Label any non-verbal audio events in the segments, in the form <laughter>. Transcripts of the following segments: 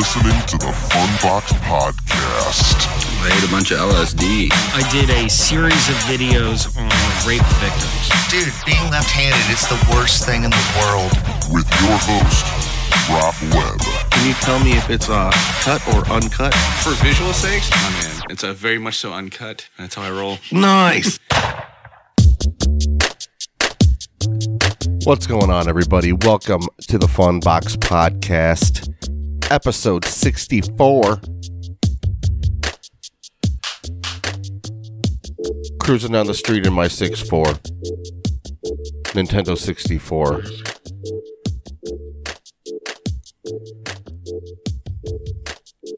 listening to the Funbox Podcast. I ate a bunch of LSD. I did a series of videos on rape victims. Dude, being left-handed is the worst thing in the world. With your host, Rob Webb. Can you tell me if it's uh, cut or uncut? For visual sakes, oh man, it's a very much so uncut. That's how I roll. Nice. What's going on, everybody? Welcome to the Fun Box Podcast, episode 64. Cruising down the street in my 6'4 Nintendo 64.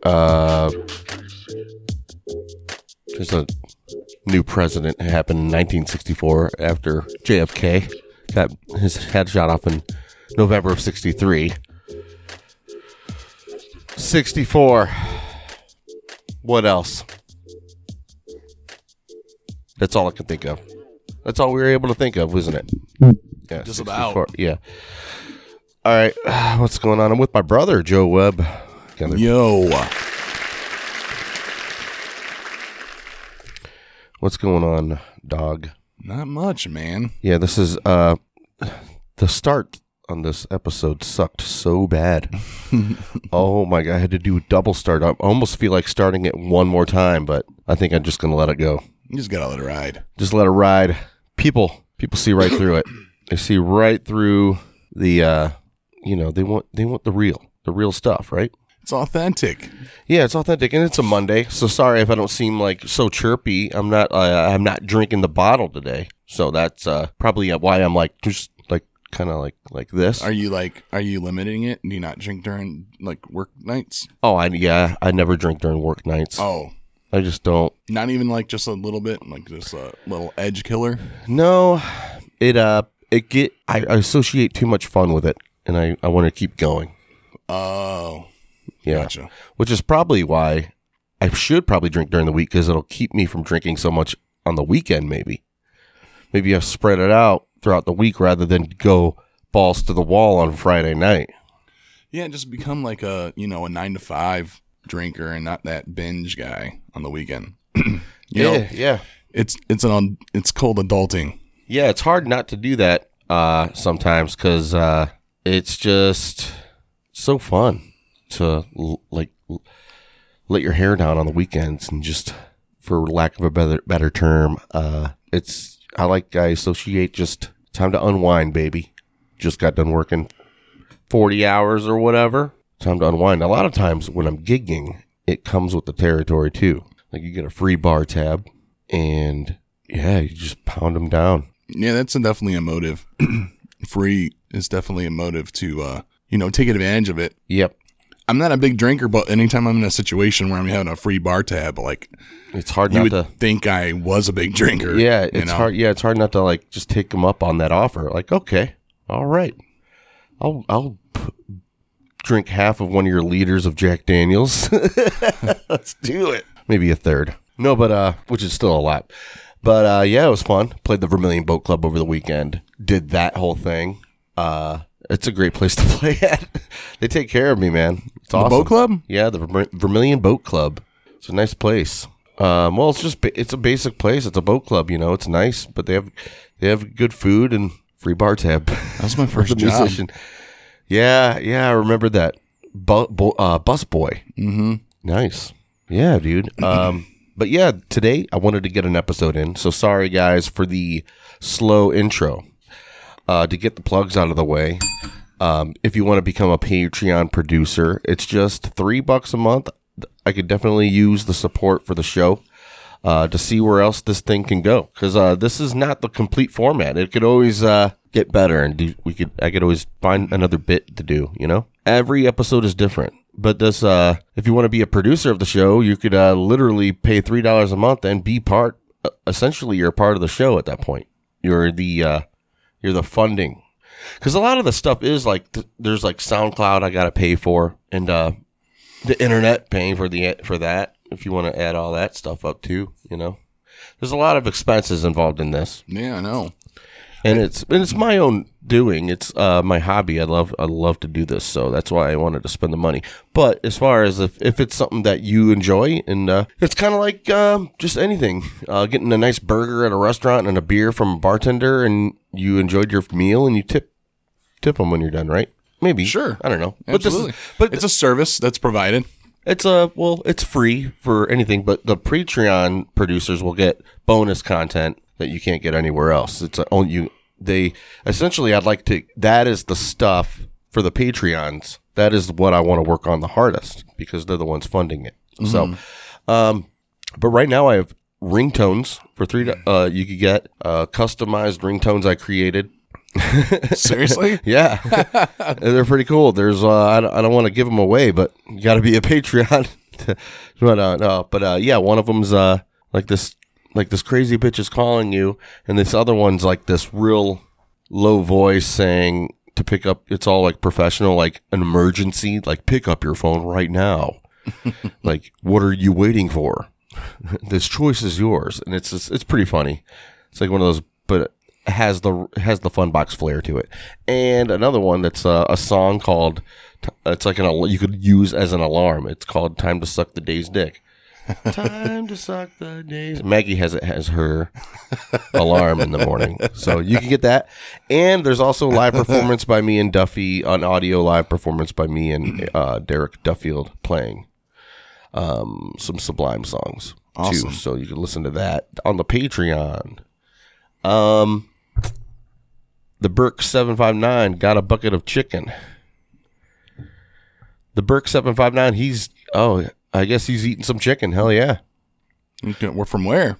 Uh, there's a new president happened in 1964 after JFK got his head shot off in November of 63. 64. What else? That's all I can think of. That's all we were able to think of, wasn't it? Yeah, Just 64. about. Yeah. All right. <sighs> What's going on? I'm with my brother, Joe Webb. Together. Yo. What's going on, dog? Not much, man. Yeah, this is uh <sighs> the start on this episode sucked so bad. <laughs> oh my god, I had to do a double start. I almost feel like starting it one more time, but I think I'm just gonna let it go. You just gotta let it ride. Just let it ride. People people see right through it. <coughs> They see right through the uh you know, they want they want the real. The real stuff, right? It's authentic. Yeah, it's authentic, and it's a Monday. So sorry if I don't seem like so chirpy. I'm not. Uh, I'm not drinking the bottle today. So that's uh, probably why I'm like just kind of like like this. Are you like are you limiting it? Do you not drink during like work nights? oh, I yeah. I never drink during work nights. Oh. I just don't. Not even like just a little bit, like just a little edge killer. No, it uh, it get. I, I associate too much fun with it, and I I want to keep going. Oh. Yeah, Gotcha. which is probably why I should probably drink during the week because it'll keep me from drinking so much on the weekend. Maybe, maybe I spread it out throughout the week rather than go balls to the wall on Friday night. Yeah, just become like a you know, a nine to five drinker and not that binge guy on the weekend. <clears throat> you know, yeah, yeah, it's it's an it's called adulting. yeah. It's hard not to do that uh, sometimes because uh, it's just so fun to l- like l- let your hair down on the weekends and just, for lack of a better better term, uh, it's I like I associate just time to unwind, baby. Just got done working forty hours or whatever. Time to unwind. A lot of times when I'm gigging, it comes with the territory too. Like you get a free bar tab, and yeah, you just pound them down. Yeah, that's definitely a motive. <clears throat> Free is definitely a motive to uh you know take advantage of it. Yep. I'm not a big drinker, but anytime I'm in a situation where I'm having a free bar tab, like It's hard you not would to. think I was a big drinker. Yeah, you it's know? hard. Yeah, it's hard not to like just take them up on that offer. Like, okay, all right, I'll I'll p- drink half of one of your liters of Jack Daniels. <laughs> Let's do it. Maybe a third. No, but uh, which is still a lot. But uh, yeah, it was fun. Played the Vermilion Boat Club over the weekend. Did that whole thing. Uh, it's a great place to <laughs> play at. they take care of me, man. It's The awesome. boat club? Yeah, the Verm- Vermilion Boat Club. It's a nice place. Um, well, it's just ba- it's a basic place. It's a boat club, you know. It's nice, but they have they have good food and free bar tab. That was my <laughs> first the job. musician. Yeah, yeah, I remember that. Bu- bo- uh, bus boy. Mm-hmm. Nice. Yeah, dude. <clears throat> Um, but yeah, today I wanted to get an episode in. So sorry, guys, for the slow intro. Uh, to get the plugs out of the way, um, if you want to become a Patreon producer, it's just three bucks a month. I could definitely use the support for the show uh, to see where else this thing can go because uh, this is not the complete format. It could always uh, get better, and do, we could I could always find another bit to do. You know, every episode is different. But this, uh, if you want to be a producer of the show, you could uh, literally pay three dollars a month and be part. Uh, essentially, you're part of the show at that point. You're the uh, you're the funding because a lot of the stuff is like th- there's like SoundCloud I got to pay for, and uh, the internet paying for the for that. If you want to add all that stuff up too, you know, there's a lot of expenses involved in this. Yeah, I know. And it's and it's my own doing. It's uh, my hobby. I love I love to do this, so that's why I wanted to spend the money. But as far as if, if it's something that you enjoy, and uh, it's kind of like um, just anything, uh, getting a nice burger at a restaurant and a beer from a bartender, and you enjoyed your meal, and you tip tip them when you're done, right? Maybe Sure. I don't know, Absolutely. But this is, but it's a service that's provided. it's a well, it's free for anything, but the Patreon producers will get bonus content that you can't get anywhere else. It's a, only you. They essentially, I'd like to. That is the stuff for the Patreons. That is what I want to work on the hardest because they're the ones funding it. So, um, but right now I have ringtones for three. Uh, you could get uh, customized ringtones I created. <laughs> Seriously? Yeah, <laughs> they're pretty cool. There's uh, I don't, I don't want to give them away, but you got to be a Patreon. <laughs> but uh, no, but uh, yeah, one of them's uh like this like this crazy bitch is calling you, and this other one's like this real low voice saying to pick up. It's all like professional, like an emergency, like pick up your phone right now. <laughs> like, what are you waiting for? <laughs> this choice is yours, and it's it's, it's pretty funny. It's like one of those, but it has the has the fun box flair to it. And another one that's uh, a song called. It's like an you could use as an alarm. It's called "Time to Suck the Day's Dick." <laughs> Time to suck the days. Maggie has it has her alarm in the morning, so you can get that. And there's also live performance by me and Duffy, on audio live performance by me and uh, Derek Duffield playing um, some Sublime songs Awesome. too. So you can listen to that on the Patreon. Um, the Burke seven five nine got a bucket of chicken. The Burke seven five nine. He's oh, I guess he's eating some chicken. Hell yeah. Okay, We're from where?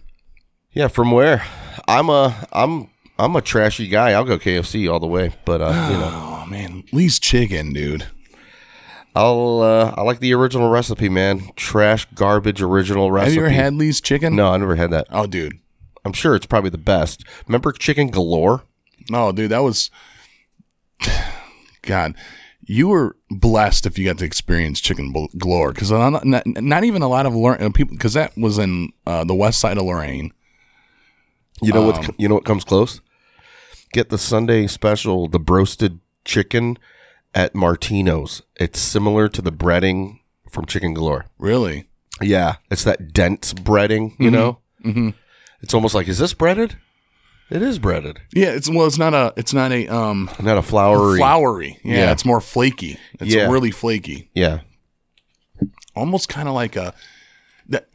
Yeah, from where? I'm a I'm I'm a trashy guy. I'll go KFC all the way, but uh, you know, Oh man, Lee's chicken, dude. I'll uh, I like the original recipe, man. Trash garbage original recipe. Have you ever had Lee's chicken? No, I never had that. Oh, dude. I'm sure it's probably the best. Remember Chicken Galore? No, dude, that was. <sighs> God, you were blessed if you got to experience chicken galore because not, not, not even a lot of Lor- uh, people because that was in uh, the west side of Lorain. You know Um, what? You know what comes close? Get the Sunday special, the broasted chicken at Martino's. It's similar to the breading from Chicken Galore. Really? Yeah, it's that dense breading. You know, mm-hmm. it's almost like is this breaded? It is breaded, Yeah. It's well, it's not a. It's not a um not a floury. floury. Yeah, Yeah. it's more flaky. It's Yeah. really flaky. Yeah, almost kind of like a that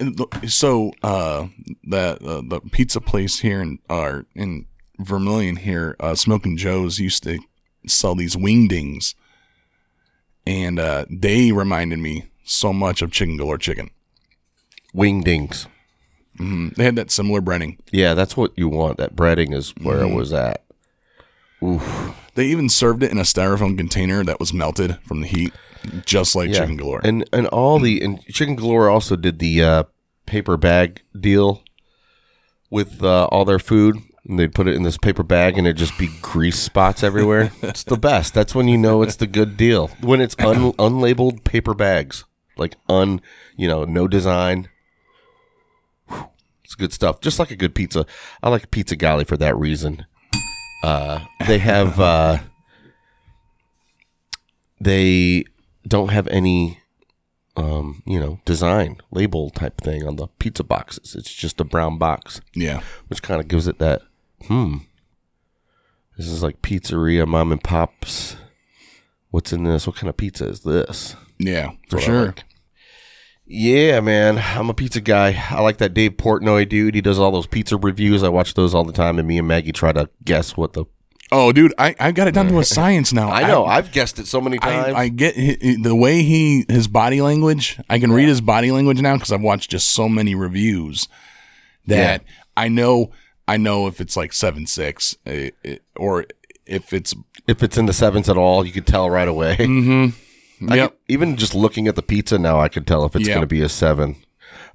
so uh the uh, the pizza place here in uh, in Vermilion here uh Smoking Joe's used to sell these wingdings and uh they reminded me so much of chicken galore chicken wingdings. They had that similar breading Yeah, that's what you want. That breading is where Mm-hmm. it was at. they even served it in a styrofoam container that was melted from the heat just like Yeah. chicken galore And and all the and Chicken Galore also did the uh, paper bag deal with uh, all their food. And they'd put it in this paper bag, and it'd just be grease spots everywhere. <laughs> it's the best. That's when you know it's the good deal. When it's un, unlabeled paper bags, like un, you know, no design. It's good stuff. Just like a good pizza. I like Pizza Galley for that reason. Uh, they have. <laughs> Uh, they don't have any um, you know, design label type thing on the pizza boxes. It's just a brown box, yeah which kind of gives it that hmm. This is like pizzeria, mom and pops. What's in this? What kind of pizza is this? yeah That's for sure like. Yeah, man, I'm a pizza guy. I like that Dave Portnoy dude. He does all those pizza reviews. I watch those all the time, and me and Maggie try to guess what the. oh dude I, I got it down to a <laughs> science now I know. I've guessed it so many times. I, I get the way he his body language. I can read his body language now because I've watched just so many reviews that I know. I know if it's like seven six uh, or if it's if it's in the sevens at all, you could tell right away. I yep. could- even just looking at the pizza now, I could tell if it's Yeah. going to be a seven.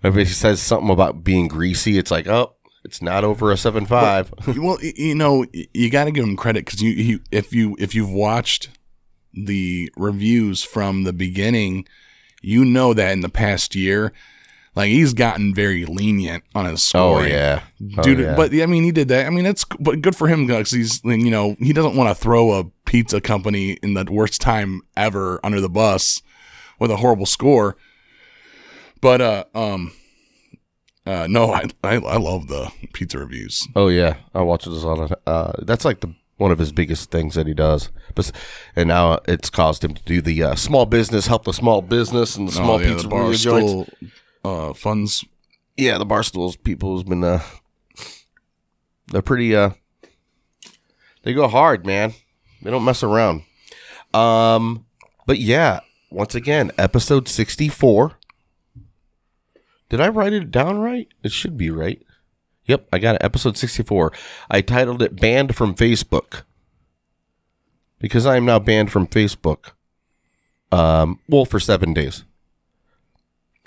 If it says something about being greasy, it's like, oh, it's not over a seven five. <laughs> well, y- you know, you got to give him credit because you, you if you if you've watched the reviews from the beginning, you know that in the past year, Like he's gotten very lenient on his score. Oh scoring. yeah, Oh, dude. yeah. But I mean, he did that. I mean, that's but good for him because he's you know he doesn't want to throw a pizza company in the worst time ever under the bus with a horrible score. But uh um uh no, I I, I love the pizza reviews. Oh yeah, I watch this the time. Uh, that's like the one of his biggest things that he does. But and now it's caused him to do the uh, small business, help the small business and the small oh, yeah, pizza the bar joints. Uh funds. Yeah, the barstools people has been uh, they're pretty uh, they go hard, man. They don't mess around. Um, but yeah, once again, episode sixty four. Did I write it down right? It should be right. Yep, I got it. Episode 64. I titled it Banned from Facebook. Because I am now banned from Facebook. Um, well, for seven days.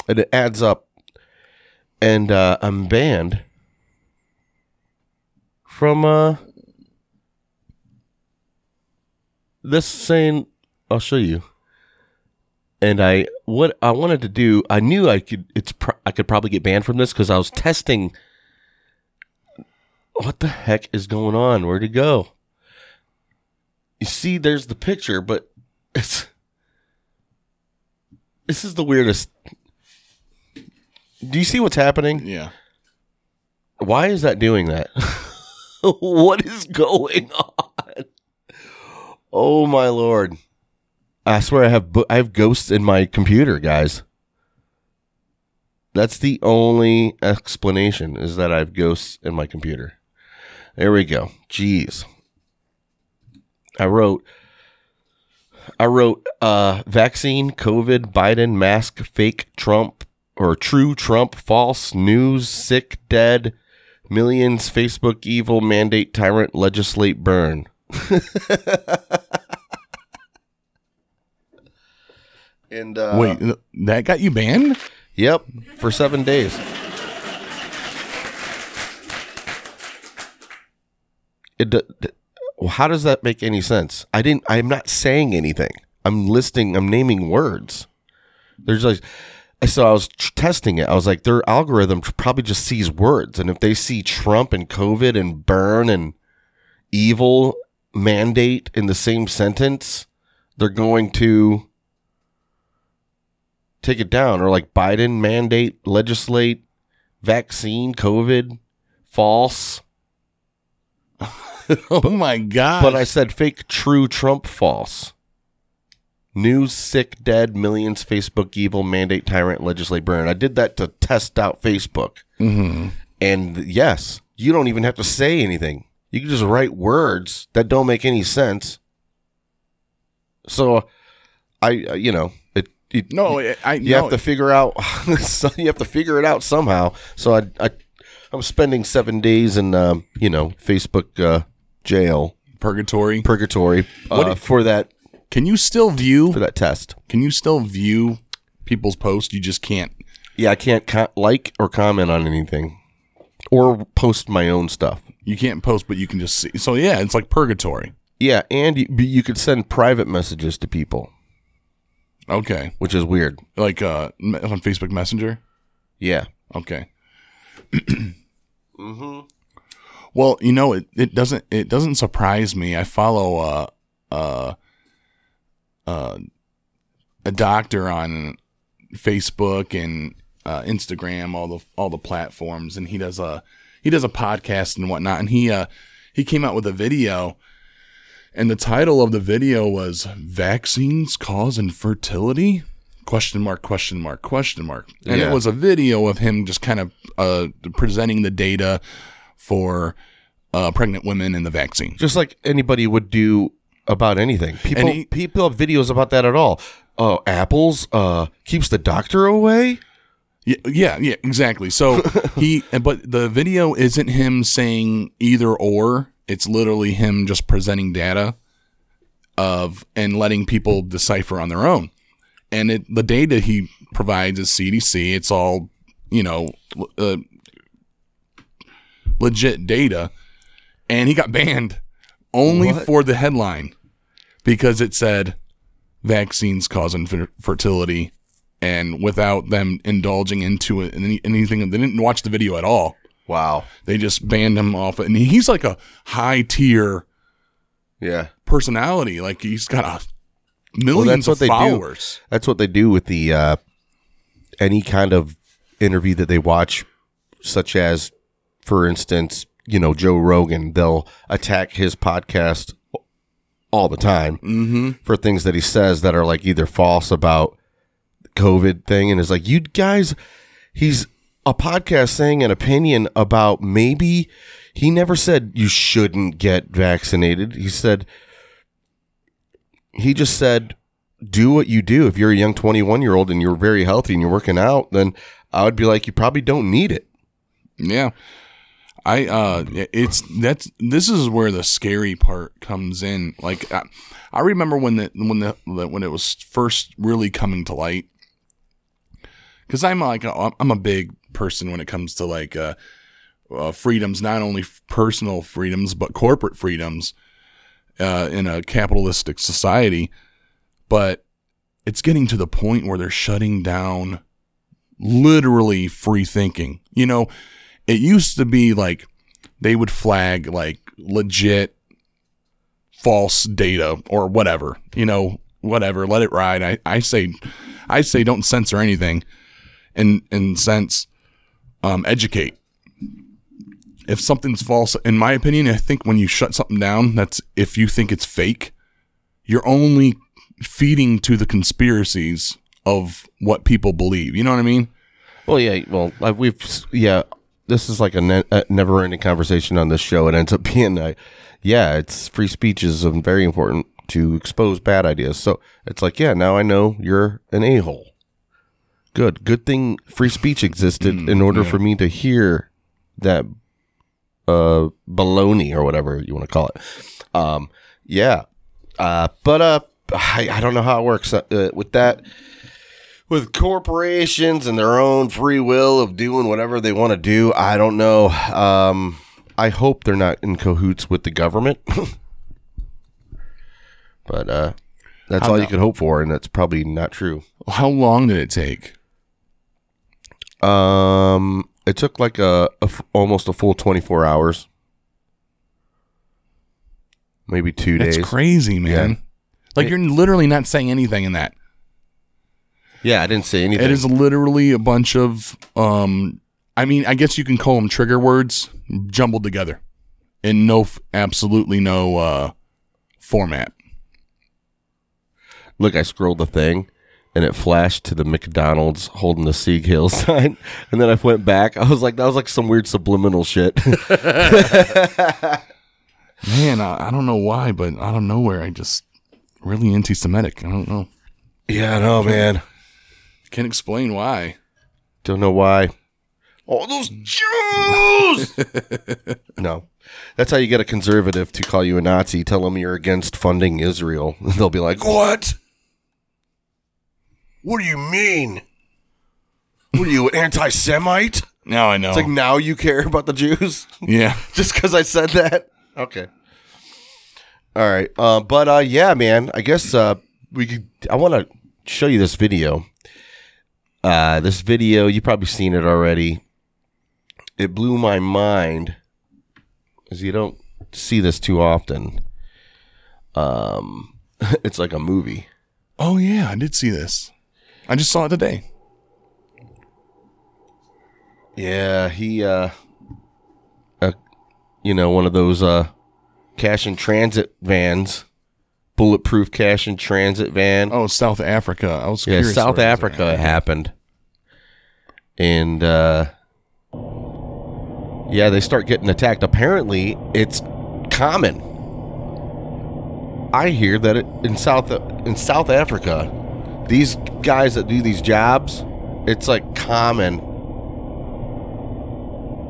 And it adds up. And uh, I'm banned from uh, this saying, I'll show you and I what I wanted to do, I knew I could it's I could probably get banned from this because I was testing. What the heck is going on? Where'd it go? You see, there's the picture, but it's this is the weirdest. Do you see what's happening? Yeah. Why is that doing that? <laughs> what is going on? Oh my lord. I swear I have bo- I have ghosts in my computer, guys. That's the only explanation is that I have ghosts in my computer. There we go. Jeez. I wrote I wrote uh vaccine, COVID, Biden, mask, fake Trump or true Trump, false news, sick, dead, millions, Facebook evil, mandate tyrant, legislate burn. <laughs> and uh Wait, that got you banned? Yep, for seven days. It. how does that make any sense? I didn't. I'm not saying anything. I'm listing. I'm naming words. There's like. So I was tr- testing it. I was like, their algorithm tr- probably just sees words, and if they see Trump and COVID and burn and evil mandate in the same sentence, they're going to take it down or like Biden mandate, legislate, vaccine, COVID, false. <laughs> Oh my god! But I said fake, true, Trump, false. News, sick, dead, millions, Facebook, evil, mandate, tyrant, legislate, burn. I did that to test out Facebook. Mhm. And yes, you don't even have to say anything. You can just write words that don't make any sense. So, I, uh, you know, it, it no, I, I you no, have to figure out <laughs> so you have to figure it out somehow so i, I i'm spending seven days in um, you know facebook uh, jail purgatory. purgatory uh, What if- for that Can you still view? for that test Can you still view people's posts? You just can't. yeah i can't co- like or comment on anything or post my own stuff You can't post, but you can just see. So yeah, it's like purgatory. yeah and you, you could send private messages to people Okay, which is weird like uh on Facebook Messenger. yeah Okay. Hmm. Well, you know, it, it doesn't it doesn't surprise me. I follow uh uh uh a doctor on Facebook and uh, Instagram, all the all the platforms, and he does a he does a podcast and whatnot. And he uh he came out with a video, and the title of the video was "Vaccines Cause Infertility?" Question mark? Question mark? Question mark? And Yeah. it was a video of him just kind of uh presenting the data for uh, pregnant women and the vaccine. just like anybody would do about anything. People he- people have videos about that at all. Oh, apples uh keeps the doctor away. Yeah, yeah, yeah, exactly. So <laughs> he, but the video isn't him saying either or. It's literally him just presenting data of and letting people decipher on their own. And it, the data he provides is CDC. It's all you know, uh, legit data. And he got banned only What? for the headline because it said vaccines cause infertility and without them indulging into it and anything, they didn't watch the video at all. Wow. They just banned him off, and he's like a high tier Yeah. personality. Like he's got a millions what of they do. followers. That's what they do with the uh, any kind of interview that they watch, such as, for instance, you know Joe Rogan. They'll attack his podcast all the time mm-hmm. for things that he says that are like either false about COVID thing, and it's like you guys, he's a podcast saying an opinion about maybe he never said you shouldn't get vaccinated. He said he just said do what you do. If you're a young 21 year old and you're very healthy and you're working out, then I would be like, you probably don't need it. Yeah. I uh it's that's this is where the scary part comes in. Like I, I remember when the when the when it was first really coming to light cuz I'm like a, I'm a big person when it comes to like uh, uh freedoms, not only personal freedoms but corporate freedoms uh in a capitalistic society. But it's getting to the point where they're shutting down literally free thinking. You know, it used to be like they would flag like legit false data or whatever, you know, whatever, let it ride. I, I say I say don't censor anything and and sense um educate. If something's false, in my opinion, I think when you shut something down, that's if you think it's fake, you're only feeding to the conspiracies of what people believe. You know what I mean? Well, yeah. Well, we've, yeah, this is like a, ne- a never ending conversation on this show. It ends up <laughs> being, uh, yeah, it's free speech is very important to expose bad ideas. So it's like, yeah, now I know you're an a hole. Good. Good thing free speech existed in order for me to hear that uh baloney or whatever you want to call it. Um yeah. Uh but uh I, I don't know how it works uh, uh, with that with corporations and their own free will of doing whatever they want to do. I don't know. Um I hope they're not in cahoots with the government. <laughs> but uh that's How all no- you can hope for and that's probably not true. How long did it take? Um, it took like a, a f- almost a full twenty four hours, maybe two That's days. That's crazy, man. Yeah. Like you're literally not saying anything in that. Yeah, I didn't say anything. It is literally a bunch of um I mean, I guess you can call them trigger words jumbled together in no absolutely no uh format. Look, I scrolled the thing, and it flashed to the McDonald's holding the Sieg Heil <laughs> sign, and then I went back. I was like, that was like some weird subliminal shit. <laughs> Man, I, I don't know why, but out of nowhere I just really anti-Semitic. I don't know. yeah, no, man. Can't explain why. Don't know why. All those Jews. <laughs> no, that's how you get a conservative to call you a Nazi. Tell them you're against funding Israel. <laughs> They'll be like, "What? What do you mean? What are you, an anti-Semite?" Now I know. It's like now you care about the Jews <laughs> yeah. just because I said that. Okay. All right. Uh, but uh, yeah, man. I guess uh, we could. I want to show you this video. Uh, this video, you probably seen it already. It blew my mind, because you don't see this too often. Um, <laughs> it's like a movie. Oh yeah, I did see this. I just saw it today. Yeah, he, uh, uh, you know, one of those uh, cash and transit vans, bulletproof cash and transit van. Oh, South Africa. I was yeah, South where it was Africa happened, and uh, yeah, they start getting attacked. Apparently, it's common. I hear that it, in South in South Africa, these guys that do these jobs, it's like common.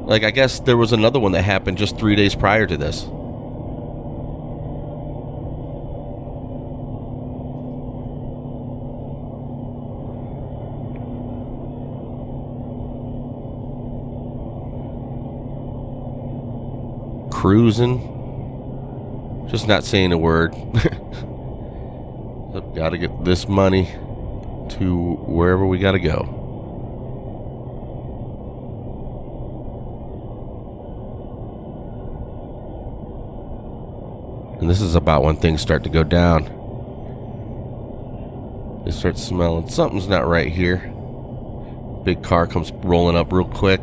Like I guess there was another one that happened just three days prior to this. Cruising, just not saying a word. <laughs> Gotta get this money. to wherever we got to go. And this is about when things start to go down. They start smelling something's not right here. Big car comes rolling up real quick.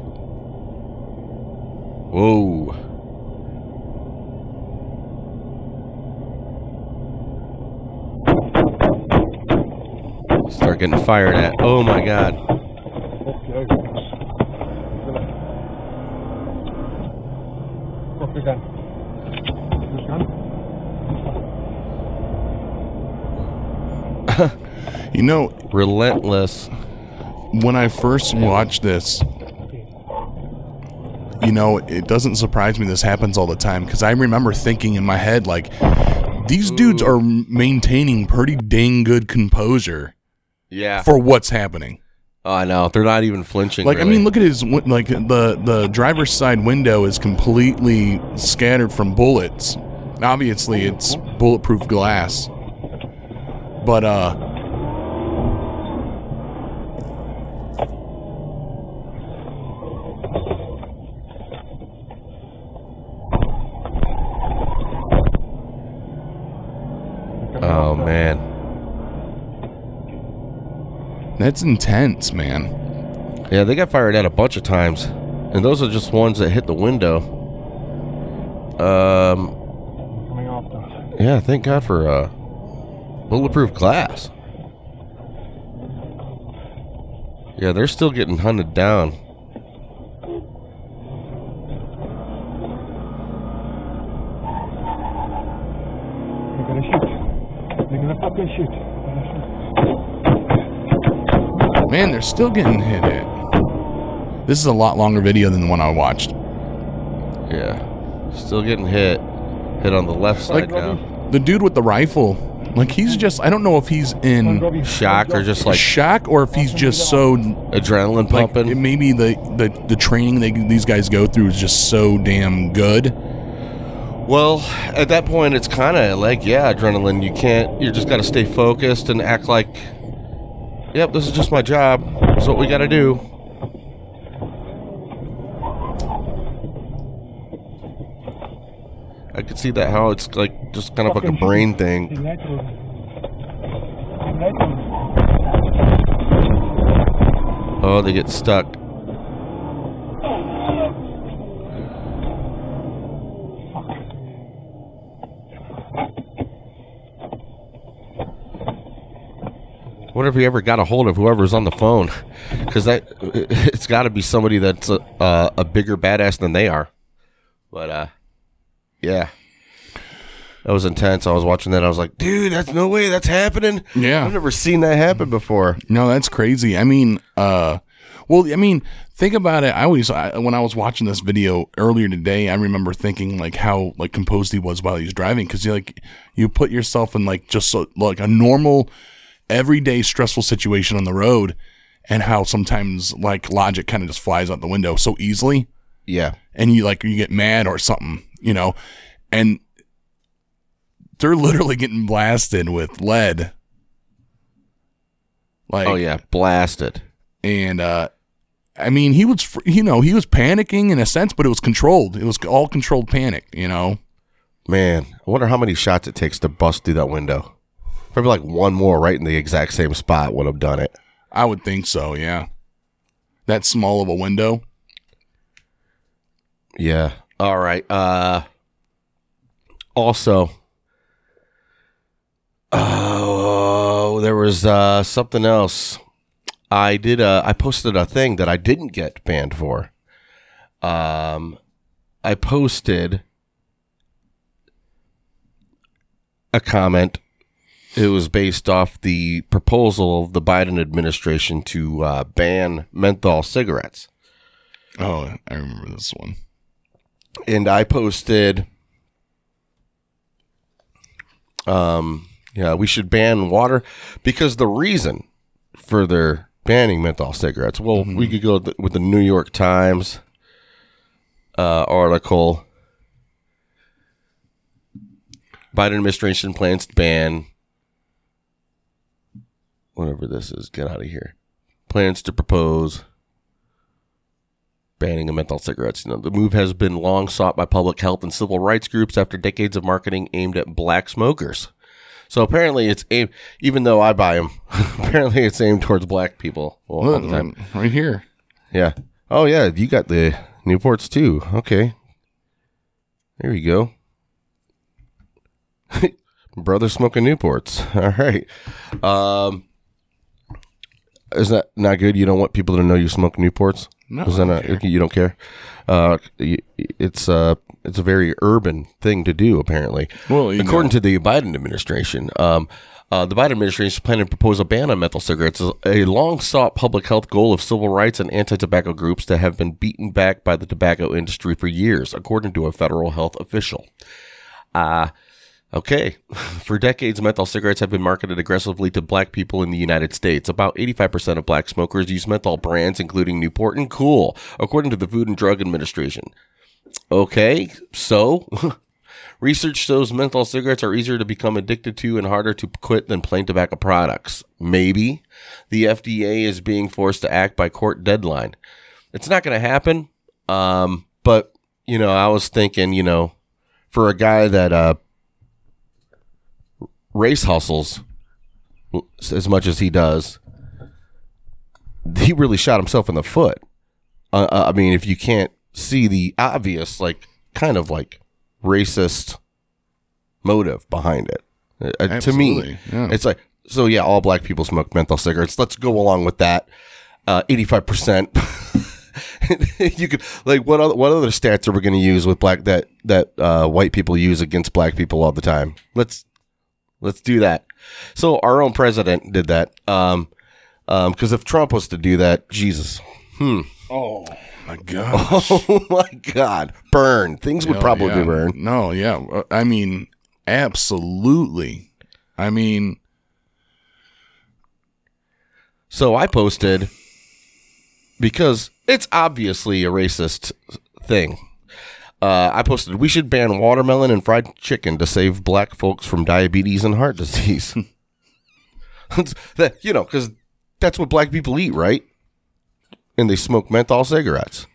Whoa. Start getting fired at. Oh my god. <laughs> You know, Relentless. when I first watched this, you know, it doesn't surprise me this happens all the time because I remember thinking in my head, like, these dudes are maintaining pretty dang good composure Yeah. for what's happening. Oh, I know. They're not even flinching. Like, I mean, look at his, like, the, the driver's side window is completely scattered from bullets. Obviously, it's bulletproof glass. But, uh, Oh man. That's intense, man. Yeah, they got fired at a bunch of times, and those are just ones that hit the window. Um. Yeah, thank God for uh, bulletproof glass. Yeah, they're still getting hunted down. They're gonna shoot. They're gonna fucking shoot. Man, they're still getting hit at. This is a lot longer video than the one I watched. Yeah, still getting hit. Hit on the left side now. The dude with the rifle, like he's just I don't know if he's in Shock or just like shock or if he's just so adrenaline like pumping. maybe the the, the training they, these guys go through is just so damn good. Well, at that point, it's kind of like, yeah, adrenaline. You can't, you just got to stay focused and act like, yep, this is just my job. This is what we got to do. I could see that how it's like just kind of like a brain thing. Oh, they get stuck. Wonder if he ever got a hold of whoever's on the phone, because that <laughs> it's got to be somebody that's a, uh, a bigger badass than they are. But uh, yeah, that was intense. I was watching that. I was like, dude, that's no way that's happening. Yeah. I've never seen that happen before. No, that's crazy. I mean, uh, well, I mean, think about it. I always, I, when I was watching this video earlier today, I remember thinking like how like composed he was while he was driving because you like you put yourself in like just so, like a normal, everyday stressful situation on the road, and how sometimes like logic kind of just flies out the window so easily, Yeah, and you like you get mad or something, you know, and they're literally getting blasted with lead. Like, oh yeah, blasted. and uh I mean, he was, you know, he was panicking in a sense, but it was controlled. It was all controlled panic, you know. Man, I wonder how many shots it takes to bust through that window. Probably like one more right in the exact same spot would have done it. I would think so, yeah. That small of a window. Yeah. All right. Uh also Oh, there was uh something else. I did uh I posted a thing that I didn't get banned for. Um I posted a comment it was based off the proposal of the Biden administration to uh, ban menthol cigarettes. Oh, I remember this one. and I posted, um, yeah, we should ban water because the reason for their banning menthol cigarettes. Well, we could go th- with the New York Times uh, article. Biden administration plans to ban whatever this is. Get out of here. Plans to propose banning of menthol cigarettes. You know, the move has been long sought by public health and civil rights groups after decades of marketing aimed at black smokers. So apparently, it's aimed. Even though I buy them, <laughs> apparently it's aimed towards black people. All Look, the time. right here. Yeah. Oh yeah, you got the Newports too. Okay. There you go. <laughs> Brother smoking Newports. All right. Um is that not good? You don't want people to know you smoke Newports? No, Is that not, care. you don't care? Uh, it's uh, it's a very urban thing to do, apparently. Well, according know. to the Biden administration, um, uh, the Biden administration is planning to propose a ban on menthol cigarettes, a long sought public health goal of civil rights and anti tobacco groups that have been beaten back by the tobacco industry for years, according to a federal health official. Uh, okay. <laughs> For decades, menthol cigarettes have been marketed aggressively to black people in the United States. About 85% of black smokers use menthol brands, including Newport and Kool, according to the Food and Drug Administration. Okay, so <laughs> research shows menthol cigarettes are easier to become addicted to and harder to quit than plain tobacco products. Maybe the FDA is being forced to act by court deadline. It's not going to happen. Um, but you know, I was thinking, you know, for a guy that uh, race hustles as much as he does, he really shot himself in the foot. Uh, uh, I mean, if you can't see the obvious, like, kind of like racist motive behind it, Uh, to me, yeah. it's like, so yeah, all black people smoke menthol cigarettes. Let's go along with that. Uh, 85%. <laughs> you could like what other, what other stats are we going to use with black that that uh, white people use against black people all the time? Let's let's do that. So our own president did that. Um, um, because if Trump was to do that, Jesus, Hmm. Oh My <laughs> God. oh my God, burn things would probably yeah. burn. No, yeah. I mean, absolutely. I mean, So I posted because it's obviously a racist thing. Uh, I posted we should ban watermelon and fried chicken to save black folks from diabetes and heart disease. <laughs> You know, because that's what black people eat, right? And they smoke menthol cigarettes.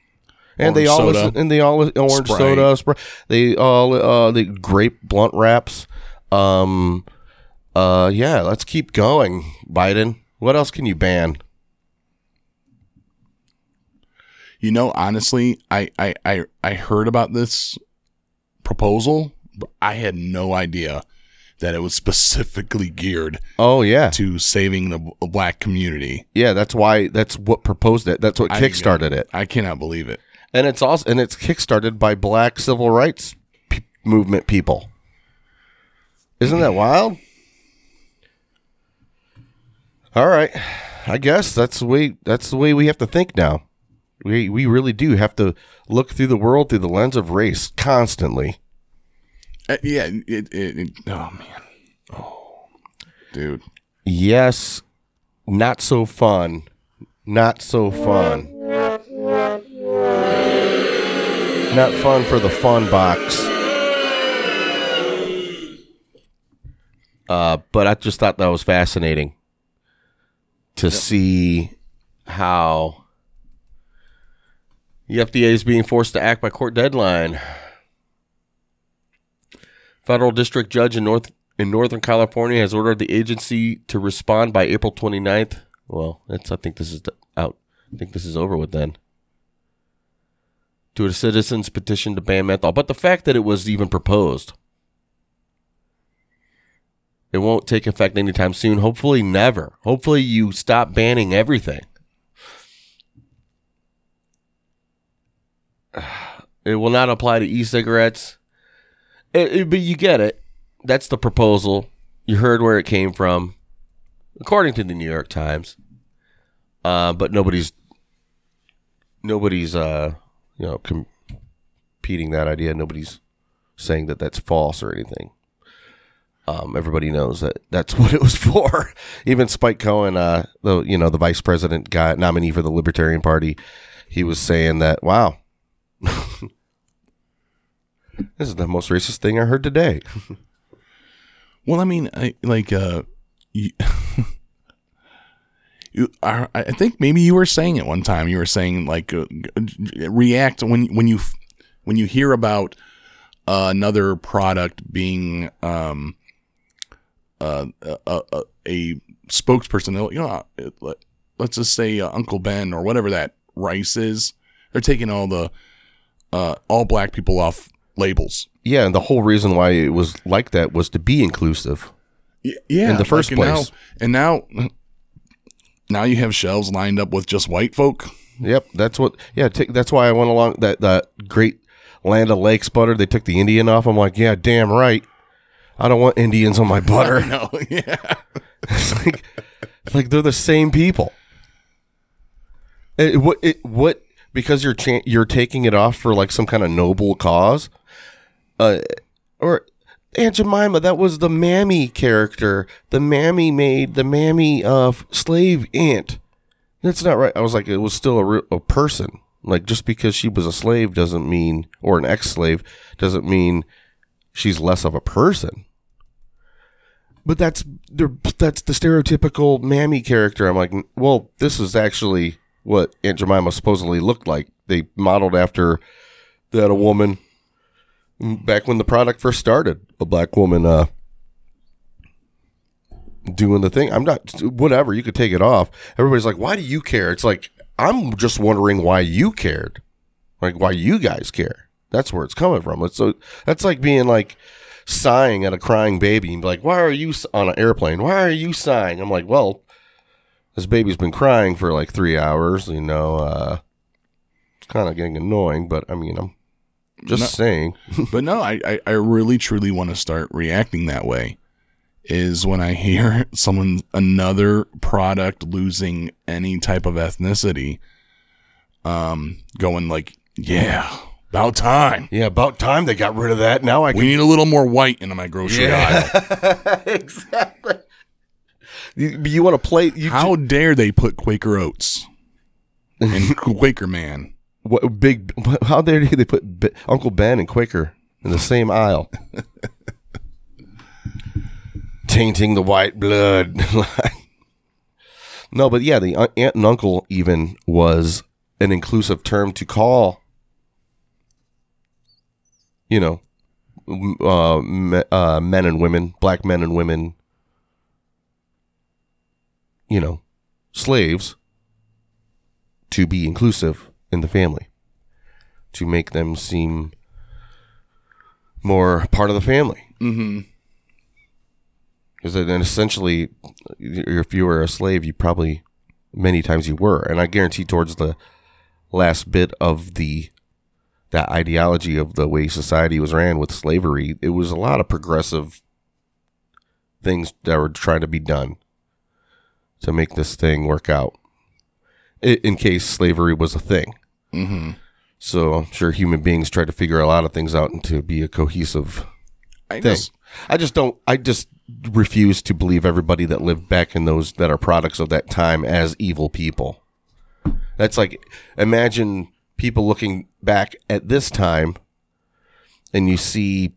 And they all soda. listen, and they all orange Sprite. soda, they all uh the grape blunt wraps. Um, uh, yeah, let's keep going, Biden. What else can you ban? You know, honestly, I, I, I, I heard about this proposal, but I had no idea that it was <laughs> specifically geared Oh yeah, to saving the black community. yeah. That's why. That's what proposed it. That's what I- kickstarted it. I cannot believe it. and it's also and it's kickstarted by black civil rights p- movement people. Isn't that wild? All right, I guess that's the way that's the way we have to think now. We we really do have to look through the world through the lens of race constantly. Uh, yeah, it, it, it. Oh man. Oh, dude. Yes, not so fun. Not so fun. Not fun for the fun box. Uh, but I just thought that was fascinating to see how the FDA is being forced to act by court deadline. Federal district judge in North in Northern California has ordered the agency to respond by April 29th. Well, that's I think this is out. I think this is over with then. To a citizen's petition to ban menthol, but the fact that it was even proposed, it won't take effect anytime soon. Hopefully, never. Hopefully, you stop banning everything. It will not apply to e-cigarettes. It- it- but you get it. That's the proposal. You heard where it came from, according to the New York Times. Uh, but nobody's nobody's uh, you know competing that idea. Nobody's saying that that's false or anything. Um, everybody knows that that's <laughs> what it was for. Even Spike Cohen, uh, the you know the vice president guy nominee for the Libertarian Party, he was saying that wow, this is the most racist thing I heard today. <laughs> Well, I mean, I, like, uh, you, <laughs> you- I I think maybe you were saying it one time. You were saying like uh, react when when you when you hear about uh, another product being um uh, a, a, a spokesperson. You know, let- let's just say uh, Uncle Ben or whatever that rice is. They're taking all the uh, all black people off labels. Yeah, and the whole reason why it was like that was to be inclusive. Y- Yeah, In the first and now- place. and now, now you have shelves lined up with just white folk. Yep, that's what. Yeah, t- that's why I went along that that great Land O'Lakes butter. They took the Indian off. I'm like, yeah, damn right. I don't want Indians on my <laughs> butter. No, <laughs> yeah, <laughs> it's like, it's like they're the same people. It, what? It, what? Because you're cha- you're taking it off for like some kind of noble cause, uh, or Aunt Jemima. That was the mammy character. The mammy made the mammy uh, slave aunt. That's not right. I was like, it was still a, a person. Like just because she was a slave doesn't mean, or an ex-slave doesn't mean she's less of a person. But that's that's the stereotypical mammy character. I'm like, well, this is actually what Aunt Jemima supposedly looked like. They modeled after that a woman back when the product first started, a black woman uh doing the thing. I'm not whatever, you could take it off. Everybody's like, "Why do you care?" It's like, I'm just wondering why you cared. Like why you guys care. That's where it's coming from. It's so that's like being like sighing at a crying baby and be like, "Why are you on an airplane? Why are you sighing?" I'm like, "Well, this baby's been crying for like 3 hours, you know, uh it's kind of getting annoying, but I mean, I'm just No. saying. <laughs> but no, I, I, I really truly want to start reacting that way. Is when I hear <laughs> someone another product losing any type of ethnicity, um, going like, yeah, about time. Yeah, about time they got rid of that. Now I We need a little more white in my grocery aisle. <laughs> exactly. You, you want to play? You How dare they put Quaker Oats and Quaker Man? What big? <laughs> How dare they put B- Uncle Ben and Quaker in the same aisle, <laughs> tainting the white blood? <laughs> no, but yeah, the aunt and uncle even was an inclusive term to call. You know, uh, me, uh, men and women, black men and women. You know, slaves to be inclusive in the family, to make them seem more part of the family. Mm-hmm. Because then essentially, if you were a slave, you probably many times you were, and I guarantee towards the last bit of the that ideology of the way society was ran with slavery, it was a lot of progressive things that were trying to be done to make this thing work out. In case slavery was a thing. Mm-hmm. So I'm sure human beings try to figure a lot of things out and to be a cohesive I thing. just, I just don't. I just refuse to believe everybody that lived back in those that are products of that time as evil people. That's like imagine people looking back at this time, and you see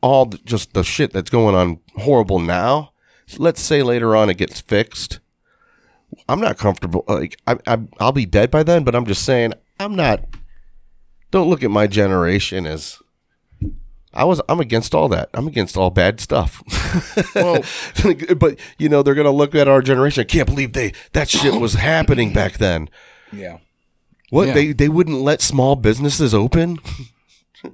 all the, just the shit that's going on horrible now. Let's say later on it gets fixed. I'm not comfortable. Like I, I, I'll be dead by then. But I'm just saying I'm not. Don't look at my generation as I was I'm against all that. I'm against all bad stuff. Well- <laughs> but you know they're gonna look at our generation. I can't believe they that shit was happening back then. yeah. What Yeah. they they wouldn't let small businesses open? <laughs>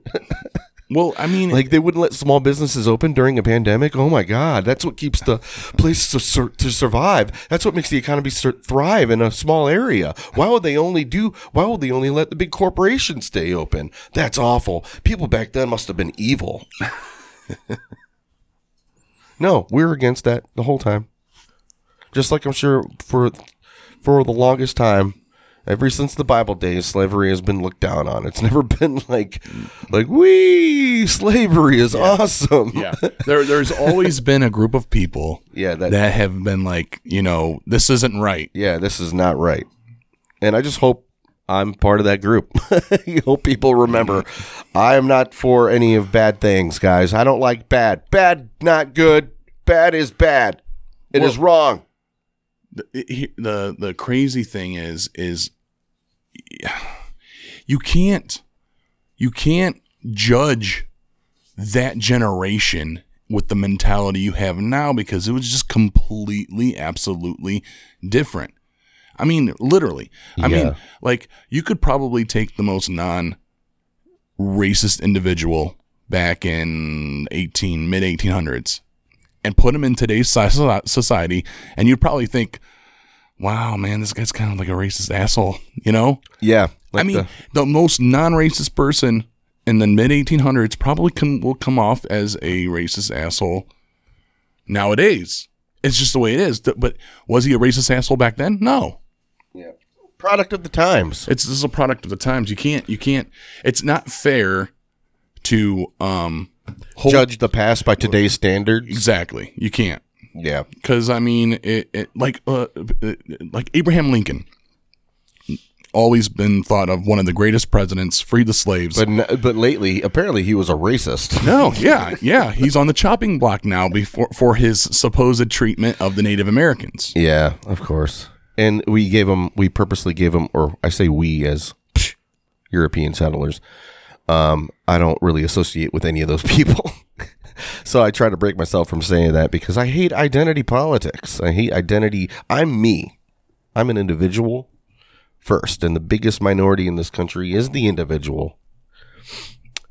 Well, I mean, Like they wouldn't let small businesses open during a pandemic? Oh my god, that's what keeps the place to, sur- to survive. That's what makes the economy sur- thrive in a small area. Why would they only do? Why would they only let the big corporations stay open? That's awful. People back then must have been evil. <laughs> no, we were against that the whole time. Just like I'm sure for for the longest time, ever since the Bible days, slavery has been looked down on. It's <laughs> never been like like we slavery is awesome. yeah, <laughs> there, there's always been a group of people Yeah, that, that have been like, you know, this isn't right. yeah, this is not right. And I just hope I'm part of that group. <laughs> you hope people remember I am not for any of bad things, guys. I don't like bad. Bad, not good. Bad is bad. It is wrong. The it- the the crazy thing is is you can't you can't judge that generation with the mentality you have now because it was just completely absolutely different. I mean, literally. I Yeah. mean, like you could probably take the most non racist individual back in 18 mid 1800s and put him in today's society and you'd probably think wow man this guy's kind of like a racist asshole you know Yeah. i mean the- the, most non-racist person in the mid 1800s probably can, will come off as a racist asshole nowadays it's just the way it is but was he a racist asshole back then no Yeah. product of the times. it's this is a product of the times you can't you can't it's not fair to um hold Judge the past by today's standards. exactly you can't Yeah. because I mean, it, it like uh, like Abraham Lincoln, always been thought of one of the greatest presidents, freed the slaves. But n- but lately, apparently, he was a racist. <laughs> no, yeah, yeah, he's on the chopping block now before for his supposed treatment of the Native Americans. Yeah, of course. And we gave him, we purposely gave him, or I say we as European settlers. Um, I don't really associate with any of those <laughs> people. so I try to break myself from saying that because I hate identity politics. I hate identity. I'm me. I'm an individual first, and the biggest minority in this country is the individual.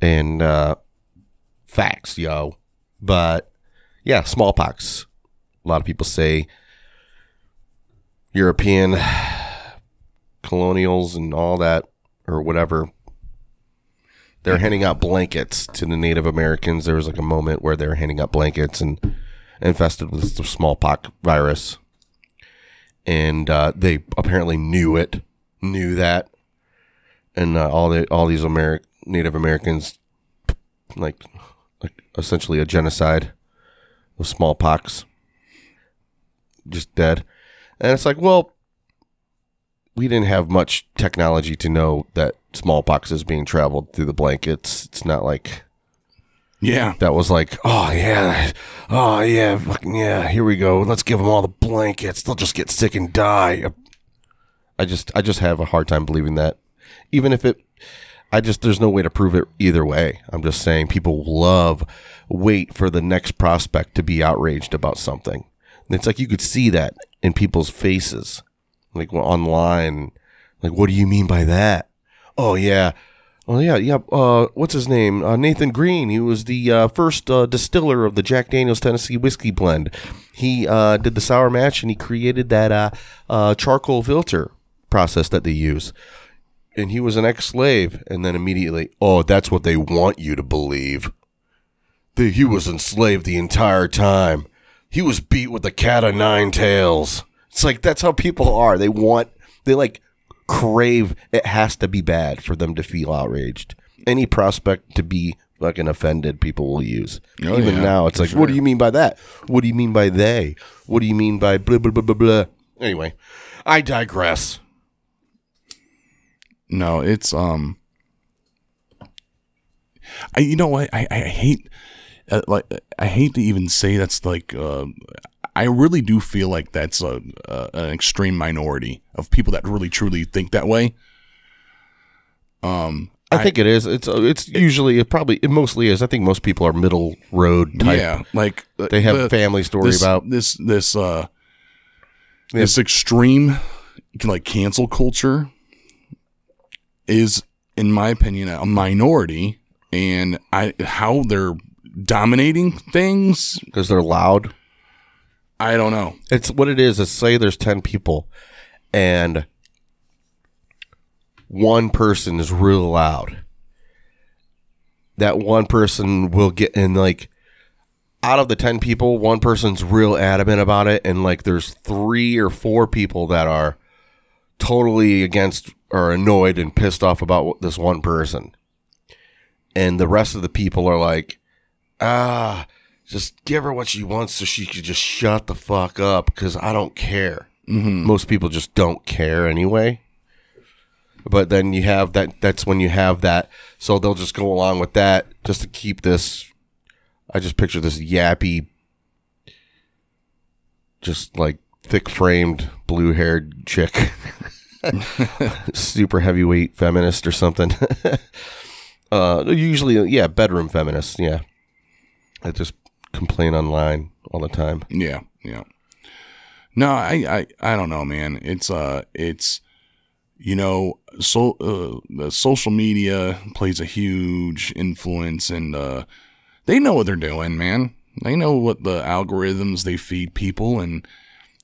And uh, facts, yo. But yeah, smallpox. A lot of people say European <sighs> colonials and all that, or whatever. They're handing out blankets to the Native Americans. There was like a moment where they were handing out blankets and infested with the smallpox virus, and uh, they apparently knew it, knew that, and uh, all the all these Ameri- Native Americans, like, like essentially a genocide of smallpox, just dead. And it's like, well, we didn't have much technology to know that smallpox is being traveled through the blankets. It's not like Yeah, that was like, oh yeah, oh yeah, fucking yeah, here we go. Let's give them all the blankets. They'll just get sick and die. Uh, I just, I just have a hard time believing that. Even if it, I just, there's no way to prove it either way. I'm just saying people love wait for the next prospect to be outraged about something. And it's like you could see that in people's faces, like online. Like, what do you mean by that? Oh yeah, Oh yeah, yeah. Uh, what's his name? Uh, Nathan Green. He was the uh, first uh, distiller of the Jack Daniel's Tennessee whiskey blend. He uh, did the sour mash and he created that uh, charcoal filter process that they use. And he was an ex-slave. And then immediately, oh, that's what they want you to believe. That he was enslaved the entire time. He was beat with a cat of nine tails. It's like that's how people are. They want they like crave it has to be bad for them to feel outraged. Any prospect to be fucking offended, people will use. Oh, Even yeah, now, it's like, what do you mean by that? What do you mean by they? What do you mean by blah blah blah blah blah? Anyway, I digress. No, it's um. I you know what I I hate uh, like I hate to even say that's like uh, I really do feel like that's a, a an extreme minority of people that really truly think that way. Um, I, think it is. It's uh, it's usually it probably it mostly is. I think most people are middle road type. yeah, like uh, They have the- family story this, about this this uh this extreme like cancel culture is in my opinion a minority and I how they're dominating things because they're loud. I don't know. It's what it is. Is say there's ten people, and one person is real loud. That one person will get in like out of the ten people, one person's real adamant about it, and like there's three or four people that are totally against or annoyed and pissed off about this one person, and the rest of the people are like, ah, just give her what she wants so she could just shut the fuck up because I don't care. Most people just don't care anyway. But then you have that, that's when you have that. So they'll just go along with that just to keep this. I just picture this yappy, just like thick framed, blue haired chick, <laughs> super heavyweight feminist or something. <laughs> uh, usually, yeah, bedroom feminist. Yeah, I just complain online all the time. Yeah, yeah. No, I, I, I don't know, man. It's uh, it's, you know, so uh, the social media plays a huge influence, and uh, they know what they're doing, man. They know what the algorithms they feed people and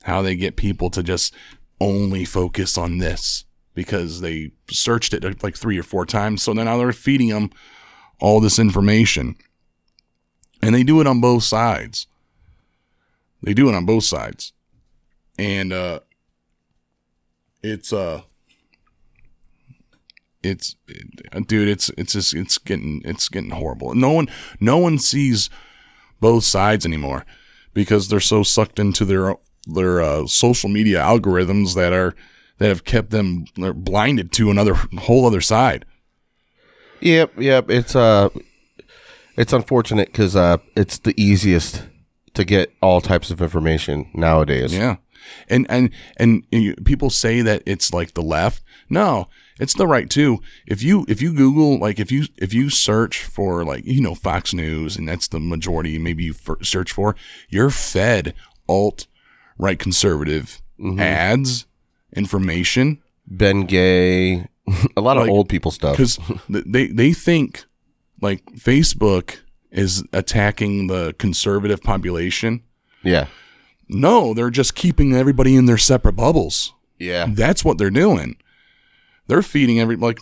how they get people to just only focus on this because they searched it like three or four times. So then now they're feeding them all this information. And they do it on both sides. They do it on both sides. And uh it's uh it's dude it's it's just it's getting it's getting horrible. No one no one sees both sides anymore because they're so sucked into their their uh, social media algorithms that are that have kept them blinded to another whole other side. Yep, yep. It's uh, it's unfortunate because uh, it's the easiest to get all types of information nowadays. Yeah, and and and you- people say that it's like the left. No, it's the right too. If you if you Google like if you if you search for like you know Fox News and that's the majority maybe you f- search for, you're fed alt right conservative ads information Ben Gay, <laughs> a lot of old people stuff. because <laughs> they they think like Facebook is attacking the conservative population. Yeah, No, they're just keeping everybody in their separate bubbles. yeah, That's what they're doing. They're feeding every like.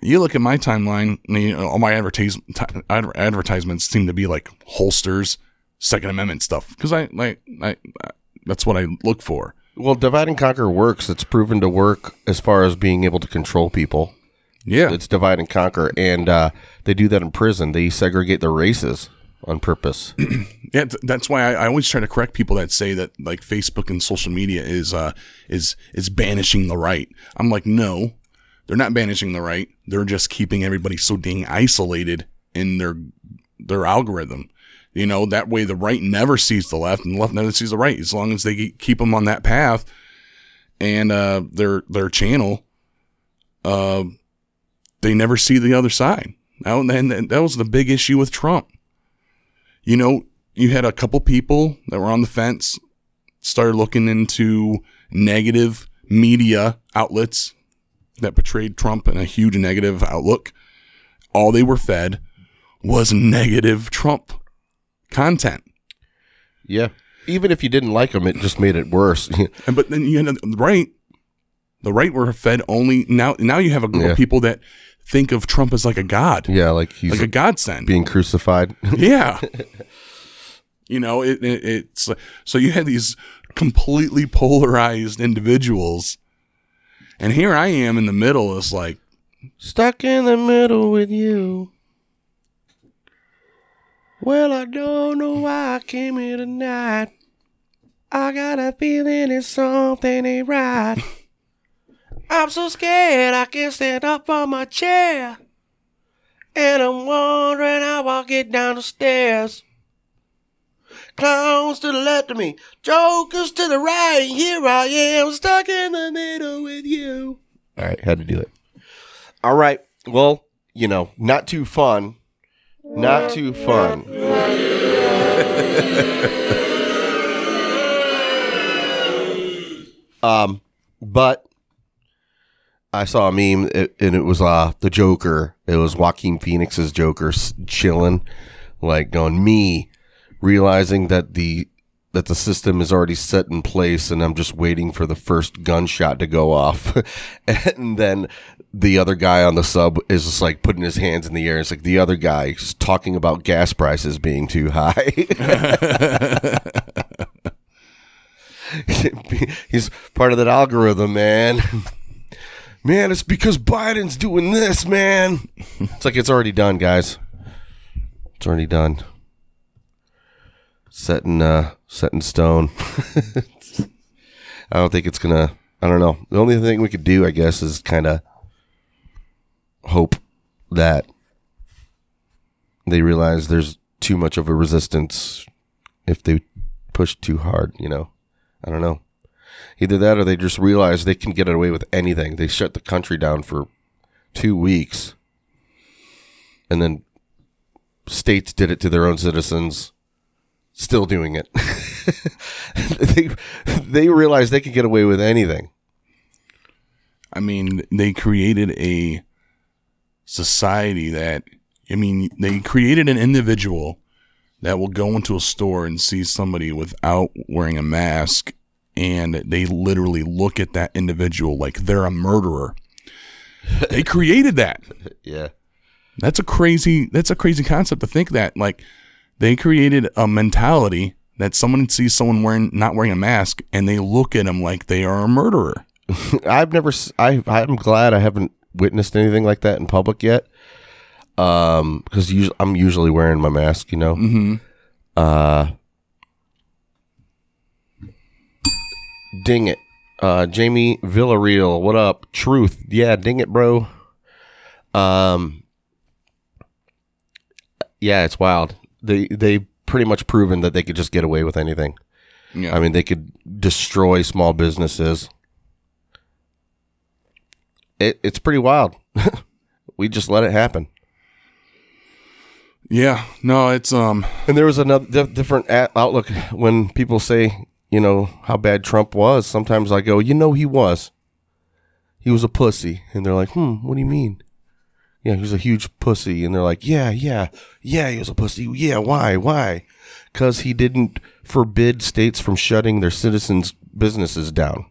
You look at my timeline. You know, all my advertise, ti- adver- advertisements seem to be like holsters, Second Amendment stuff because I like I, I that's what I look for. Well, divide and conquer works. It's proven to work as far as being able to control people. Yeah, It's divide and conquer, and uh, they do that in prison. They segregate the races on purpose. <clears throat> Yeah, th- that's why I, I always try to correct people that say that like Facebook and social media is uh is is banishing the right. I'm like, no, they're not banishing the right. They're just keeping everybody so dang isolated in their their algorithm. You know, that way the right never sees the left and the left never sees the right. As long as they keep them on that path and uh their their channel, uh, they never see the other side. Now and then that was the big issue with Trump you know, you had a couple people that were on the fence, started looking into negative media outlets that portrayed Trump in a huge negative outlook. All they were fed was negative Trump content. yeah, even if you didn't like them, it just made it worse. <laughs> And but then you had the right, the right were fed only now. Now you have a group Yeah. of people that think of Trump as like a god, yeah, like he's like a godsend. being crucified. <laughs> Yeah. you know, it, it, it's so you had these completely polarized individuals, and here I am in the middle. It's like, Stuck in the middle with you. Well, I don't know why I came here tonight. I got a feeling it's something ain't right. <laughs> I'm so scared I can't stand up on my chair. And I'm wondering how I'll get down the stairs. Clowns to the left of me, jokers to the right. Here I am, stuck in the middle with you. All right, had to do it. All right. Well, you know, not too fun. Not too fun. <laughs> um, but I saw a meme and it was uh the Joker. It was Joaquin Phoenix's Joker chilling, like going me, realizing that the that the system is already set in place and I'm just waiting for the first gunshot to go off. <laughs> and then the other guy on the sub is just like putting his hands in the air. It's like the other guy is talking about gas prices being too high. <laughs> <laughs> He's part of that algorithm, man. Man, it's because Biden's doing this, man. <laughs> It's like it's already done, guys. It's already done set in uh set in stone. <laughs> I don't think it's gonna I don't know. The only thing we could do, I guess, is kinda hope that they realize there's too much of a resistance if they push too hard, you know. I don't know. Either that or they just realize they can get away with anything. They shut the country down for two weeks. And then states did it to their own citizens, still doing it. <laughs> they they realize they can get away with anything. I mean, they created a society that, I mean, they created an individual that will go into a store and see somebody without wearing a mask and they literally look at that individual like they're a murderer. they created that. <laughs> Yeah. That's a crazy that's a crazy concept to think that like they created a mentality that someone sees someone wearing not wearing a mask and they look at them like they are a murderer. <laughs> I've never. I I'm glad I haven't witnessed anything like that in public yet. Um, because usually I'm usually wearing my mask. You know. Mm-hmm. Uh. Ding it, uh, Jamie Villarreal. What up? Truth. Yeah, ding it, bro. Um. Yeah, it's wild. They they pretty much proven that they could just get away with anything. Yeah. I mean, they could destroy small businesses. It, it's pretty wild. <laughs> we just let it happen. yeah. No, it's um And there was another di- different outlook when people say, you know, how bad Trump was. Sometimes I go, you know, he was. He was a pussy. And they're like, hmm, what do you mean? Yeah, he was a huge pussy. And they're like, yeah, yeah, yeah, he was a pussy. Yeah, why? Why? Because he didn't forbid states from shutting their citizens' businesses down.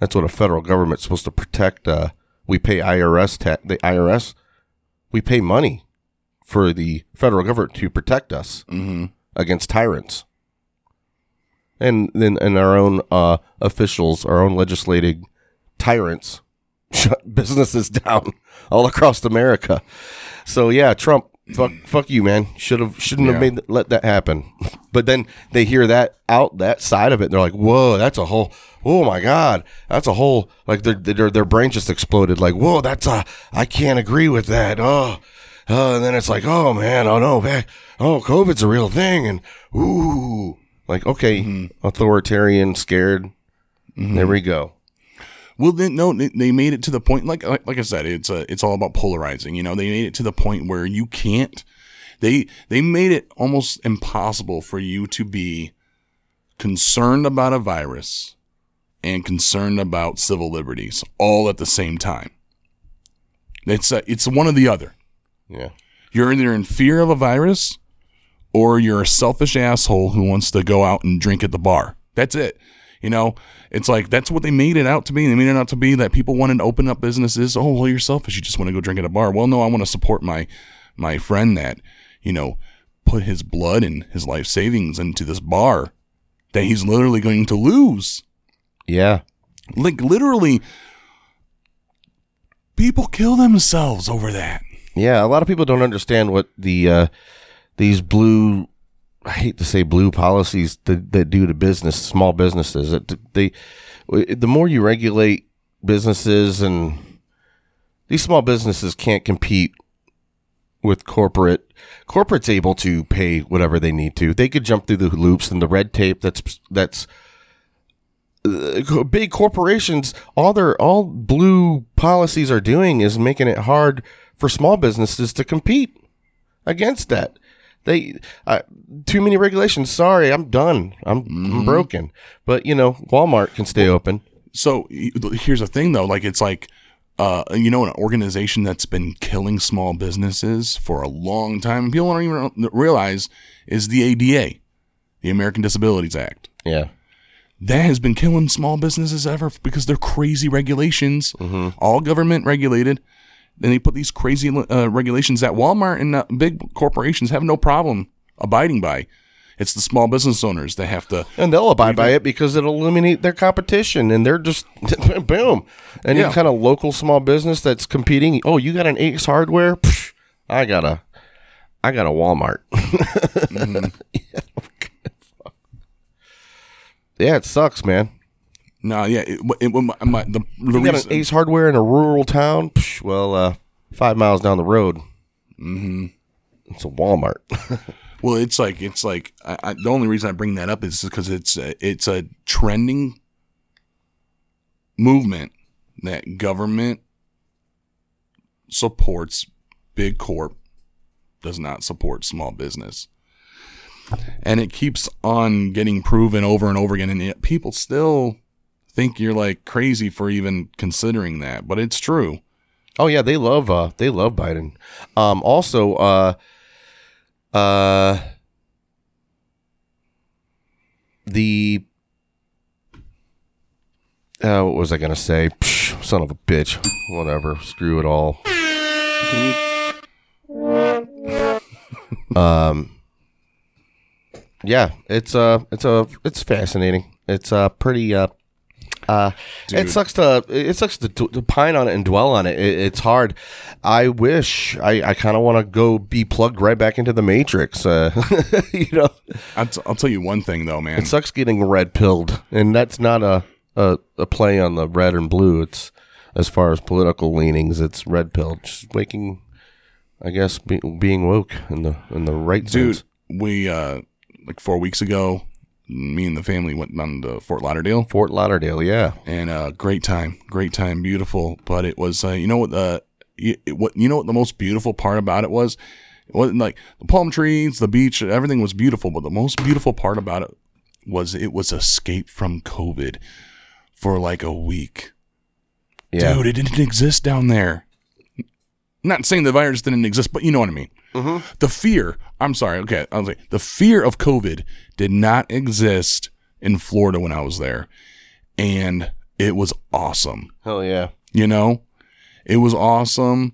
That's what a federal government's supposed to protect. Uh, we pay IRS ta- the IRS. We pay money for the federal government to protect us against tyrants. And then and our own uh, officials, our own legislating tyrants, <laughs> shut businesses down <laughs> all across America. So yeah, Trump, fuck, fuck you, man. Should have, shouldn't have made let that happen. <laughs> But then they hear that out that side of it, and they're like, "Whoa, that's a whole. Oh my god, that's a whole. Like their their their brain just exploded. Like, whoa, that's a. I can't agree with that. Oh, uh, and then it's like, oh man, oh no, man, oh, COVID's a real thing, and ooh, like okay, mm-hmm. authoritarian, scared. Mm-hmm. There we go. Well, then no, they- they made it to the point. Like like like I said, it's a, it's all about polarizing. You know, they made it to the point where you can't. They they made it almost impossible for you to be concerned about a virus and concerned about civil liberties all at the same time. It's a, it's one or the other. Yeah. You're either in fear of a virus or you're a selfish asshole who wants to go out and drink at the bar. That's it. You know, it's like that's what they made it out to be. They made it out to be that people wanted to open up businesses. Oh, well, you're selfish. You just want to go drink at a bar. Well, no, I want to support my my friend that, you know, put his blood and his life savings into this bar that he's literally going to lose. Yeah. Like literally people kill themselves over that. Yeah, a lot of people don't understand what the uh, these blue I hate to say blue policies that, that do to business, small businesses. It, they the more you regulate businesses and these small businesses can't compete with corporate corporate's able to pay whatever they need to. They could jump through the loops and the red tape that's that's uh, big corporations all their all blue policies are doing is making it hard for small businesses to compete against that they uh, too many regulations. Sorry i'm done. I'm, I'm broken. But you know walmart can stay open. so here's the thing though. Like it's like uh, you know an organization that's been killing small businesses for a long time people don't even realize is the ada the american disabilities act. Yeah. That has been killing small businesses ever because they're crazy regulations all government regulated then they put these crazy uh, regulations that walmart and uh, big corporations have no problem abiding by. It's the small business owners that have to and they'll abide by it. because it'll eliminate their competition and they're just <laughs> boom. Any Yeah. kind of local small business that's competing oh you got an ace hardware? Psh, i got a i got a walmart. <laughs> <laughs> Yeah it sucks man no yeah it, it, my, my, the, the you got an ace hardware in a rural town? Psh, well uh five miles down the road. Mm-hmm. it's a walmart. <laughs> Well, it's like it's like I, I, the only reason I bring that up is because it's a, it's a trending movement that government supports big corp, does not support small business, and it keeps on getting proven over and over again, and yet people still think you're like crazy for even considering that, but it's true. Oh yeah, they love uh they love Biden. Um also uh uh the uh what was I gonna say? Psh, son of a bitch. Whatever. Screw it all. <laughs> um yeah, it's uh it's a it's fascinating. It's uh pretty uh uh, it sucks to it sucks to, to pine on it and dwell on it. it it's hard. I wish I, I kind of want to go be plugged right back into the matrix. Uh, <laughs> you know, I'll, t- I'll tell you one thing though, man. it sucks getting red pilled, and that's not a, a a play on the red and blue. It's as far as political leanings, it's red pilled. Just waking, I guess, be, being woke in the in the right dude sense. we uh like four weeks ago me and the family went down to fort lauderdale. Fort Lauderdale, yeah, and uh great time great time beautiful. But it was uh you know what the, it, what you know what the most beautiful part about it was? It wasn't like the palm trees the beach everything was beautiful but the most beautiful part about it was it was escape from covid for like a week. Yeah. dude it didn't exist down there. Not saying the virus didn't exist but you know what i mean the fear i'm sorry okay i was like the fear of covid did not exist in florida when i was there. And it was awesome. Hell yeah, you know? It was awesome.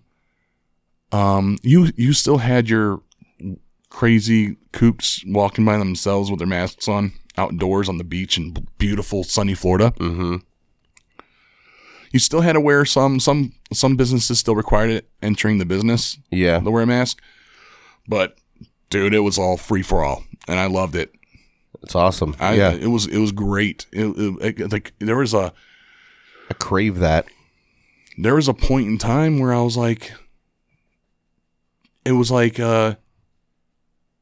Um you you still had your crazy kooks walking by themselves with their masks on outdoors on the beach in beautiful sunny florida. Mm-hmm. you still had to wear some some some businesses still required it entering the business yeah. to wear a mask but dude it was all free for all and i loved it It's awesome. I, yeah, it was it was great it, it- it- like there was a I crave that. there was a point in time where i was like it was like uh